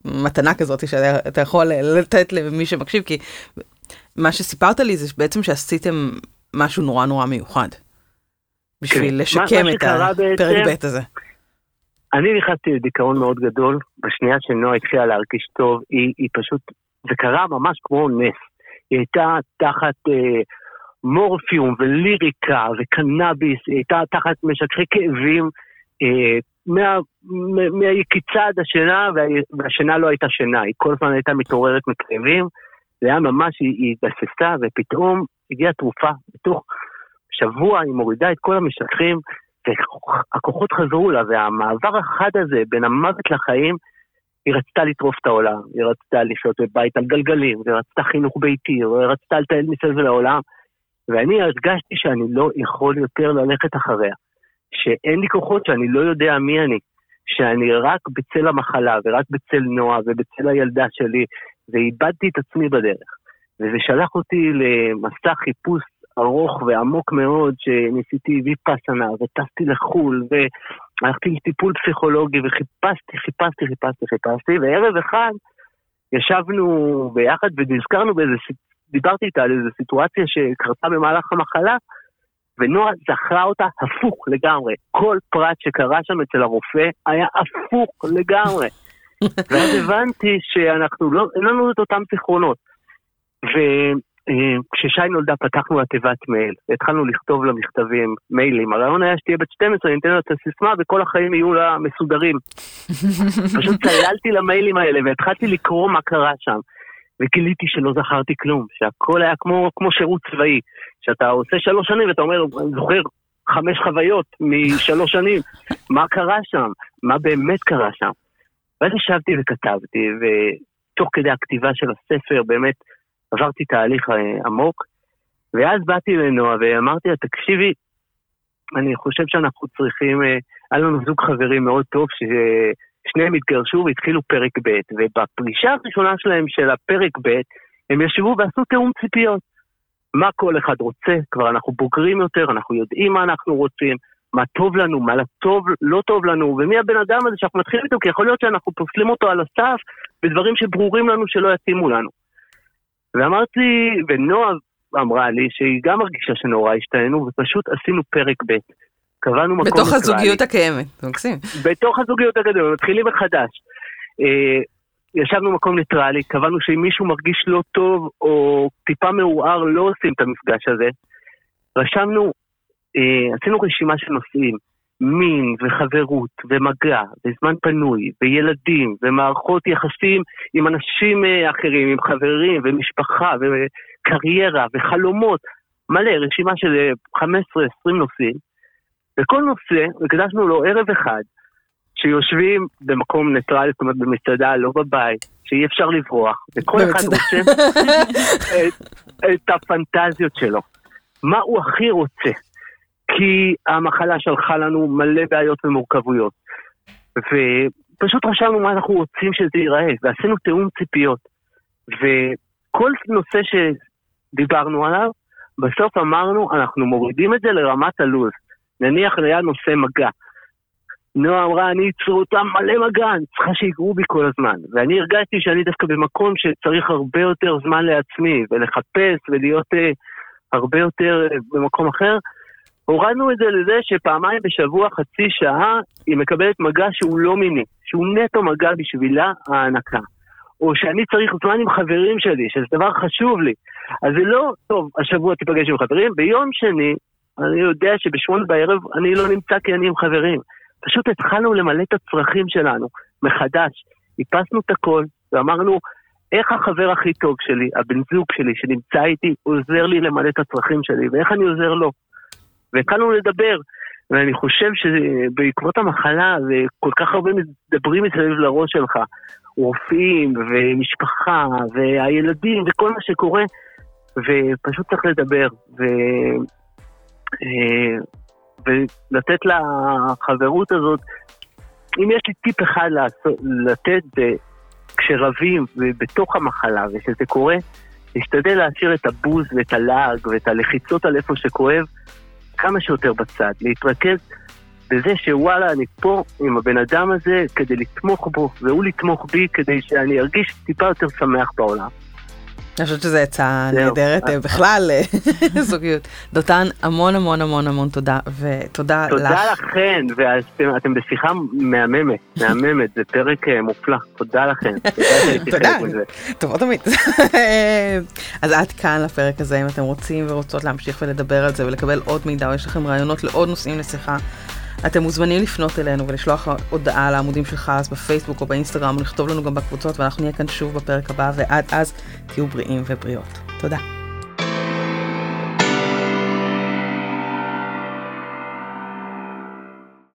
[SPEAKER 2] מתנה כזאת שאתה יכול לתת למי שמקשיב, כי מה שסיפרת לי זה בעצם שעשיתם משהו נורא נורא מיוחד. בשביל
[SPEAKER 4] כן.
[SPEAKER 2] לשקם
[SPEAKER 4] מה
[SPEAKER 2] את הפרק ב' הזה.
[SPEAKER 4] אני נכנסתי לדיכאון מאוד גדול, בשנייה שנועה התחילה להרגיש טוב, היא, היא פשוט, זה קרה ממש כמו נס. היא הייתה תחת אה, מורפיום וליריקה וקנאביס, היא הייתה תחת משככי כאבים, אה, מה, מה, מהיקיצה עד השינה, וה- והשינה לא הייתה שינה, היא כל הזמן הייתה מתעוררת מכאבים, זה היה ממש, היא, היא התבססה, ופתאום הגיעה תרופה, בתוך שבוע היא מורידה את כל המשככים, והכוחות חזרו לה, והמעבר החד הזה בין המוות לחיים, היא רצתה לטרוף את העולם, היא רצתה לחיות בבית על גלגלים, ורצתה חינוך ביתי, ורצתה לטייל מסביב לעולם, ואני הרגשתי שאני לא יכול יותר ללכת אחריה, שאין לי כוחות, שאני לא יודע מי אני, שאני רק בצל המחלה, ורק בצל נועה, ובצל הילדה שלי, ואיבדתי את עצמי בדרך. וזה שלח אותי למסע חיפוש ארוך ועמוק מאוד, שניסיתי ויפאסנה, וטסתי לחו"ל, והלכתי לטיפול פסיכולוגי, וחיפשתי, חיפשתי, חיפשתי, חיפשתי, וערב אחד ישבנו ביחד ונזכרנו באיזה, דיברתי איתה על איזו סיטואציה שקרתה במהלך המחלה, ונועה זכרה אותה הפוך לגמרי. כל פרט שקרה שם אצל הרופא היה הפוך לגמרי. ואז הבנתי שאנחנו לא, אין לנו את אותם זיכרונות. ו... אה, נולדה פתחנו לה תיבת מייל, התחלנו לכתוב לה מכתבים, מיילים. הרעיון היה שתהיה בת 12, אני אתן לה את הסיסמה וכל החיים יהיו לה מסודרים. פשוט צללתי למיילים האלה והתחלתי לקרוא מה קרה שם. וגיליתי שלא זכרתי כלום, שהכל היה כמו, כמו שירות צבאי, שאתה עושה שלוש שנים ואתה אומר, אני זוכר חמש חוויות משלוש שנים, מה קרה שם? מה באמת קרה שם? ואז ישבתי וכתבתי, ותוך כדי הכתיבה של הספר באמת עברתי תהליך אה, עמוק, ואז באתי לנועה ואמרתי לה, תקשיבי, אני חושב שאנחנו צריכים, אה, היה לנו זוג חברים מאוד טוב, ששניהם התגרשו והתחילו פרק ב', ובפרישה הראשונה שלהם של הפרק ב', הם ישבו ועשו תיאום ציפיות. מה כל אחד רוצה, כבר אנחנו בוגרים יותר, אנחנו יודעים מה אנחנו רוצים, מה טוב לנו, מה לא טוב, לא טוב לנו, ומי הבן אדם הזה שאנחנו מתחילים איתו, כי יכול להיות שאנחנו פוסלים אותו על הסף בדברים שברורים לנו שלא יתאימו לנו. ואמרתי, ונועה אמרה לי שהיא גם מרגישה שנורא השתננו, ופשוט עשינו פרק ב'. קבענו מקום
[SPEAKER 2] בתוך הזוגיות הקיימת, מקסים.
[SPEAKER 4] בתוך הזוגיות הקיימת, מתחילים מחדש. אה, ישבנו במקום ניטרלי, קבענו שאם מישהו מרגיש לא טוב או טיפה מעורער, לא עושים את המפגש הזה. רשמנו, עשינו רשימה של נושאים, מין וחברות ומגע וזמן פנוי וילדים ומערכות יחסים עם אנשים אה, אחרים, עם חברים ומשפחה וקריירה וחלומות, מלא, רשימה של 15-20 אה, נושאים. וכל נושא, הקדשנו לו ערב אחד, שיושבים במקום ניטרלי, זאת אומרת במסעדה, לא בבית, שאי אפשר לברוח, וכל אחד רוצה את, את הפנטזיות שלו. מה הוא הכי רוצה? כי המחלה שלחה לנו מלא בעיות ומורכבויות. ופשוט רשמנו מה אנחנו רוצים שזה ייראה, ועשינו תיאום ציפיות. וכל נושא שדיברנו עליו, בסוף אמרנו, אנחנו מורידים את זה לרמת הלו"ז. נניח היה נושא מגע. נועה אמרה, אני אצרו אותם מלא מגע, אני צריכה שיגעו בי כל הזמן. ואני הרגשתי שאני דווקא במקום שצריך הרבה יותר זמן לעצמי, ולחפש, ולהיות uh, הרבה יותר uh, במקום אחר. הורדנו את זה לזה שפעמיים בשבוע, חצי שעה, היא מקבלת מגע שהוא לא מיני, שהוא נטו מגע בשבילה ההנקה. או שאני צריך זמן עם חברים שלי, שזה דבר חשוב לי. אז זה לא, טוב, השבוע תיפגש עם חברים, ביום שני, אני יודע שבשמונה בערב אני לא נמצא כי אני עם חברים. פשוט התחלנו למלא את הצרכים שלנו מחדש. איפסנו את הכל ואמרנו, איך החבר הכי טוב שלי, הבן זוג שלי שנמצא איתי, עוזר לי למלא את הצרכים שלי, ואיך אני עוזר לו. והתחלנו לדבר, ואני חושב שבעקבות המחלה, וכל כך הרבה מדברים מסביב לראש שלך, רופאים, ומשפחה, והילדים, וכל מה שקורה, ופשוט צריך לדבר, ו... אה, ולתת לחברות הזאת, אם יש לי טיפ אחד לעשות, לתת כשרבים ובתוך המחלה ושזה קורה, להשתדל להשאיר את הבוז ואת הלעג ואת הלחיצות על איפה שכואב כמה שיותר בצד, להתרכז בזה שוואלה, אני פה עם הבן אדם הזה כדי לתמוך בו, והוא לתמוך בי כדי שאני ארגיש טיפה יותר שמח בעולם.
[SPEAKER 2] אני חושבת שזו עצה נהדרת אה, בכלל, אה, זוגיות. דותן, המון המון המון המון תודה, ותודה לך.
[SPEAKER 4] תודה לכן, ואתם בשיחה מהממת, מהממת, זה פרק אה, מופלא, תודה לכן.
[SPEAKER 2] תודה, טובות תמיד. אז עד כאן לפרק הזה, אם אתם רוצים ורוצות להמשיך ולדבר על זה ולקבל עוד מידע, או יש לכם רעיונות לעוד נושאים לשיחה. אתם מוזמנים לפנות אלינו ולשלוח הודעה על העמודים של חרס בפייסבוק או באינסטגרם, לכתוב לנו גם בקבוצות, ואנחנו נהיה כאן שוב בפרק הבא, ועד אז תהיו בריאים ובריאות. תודה.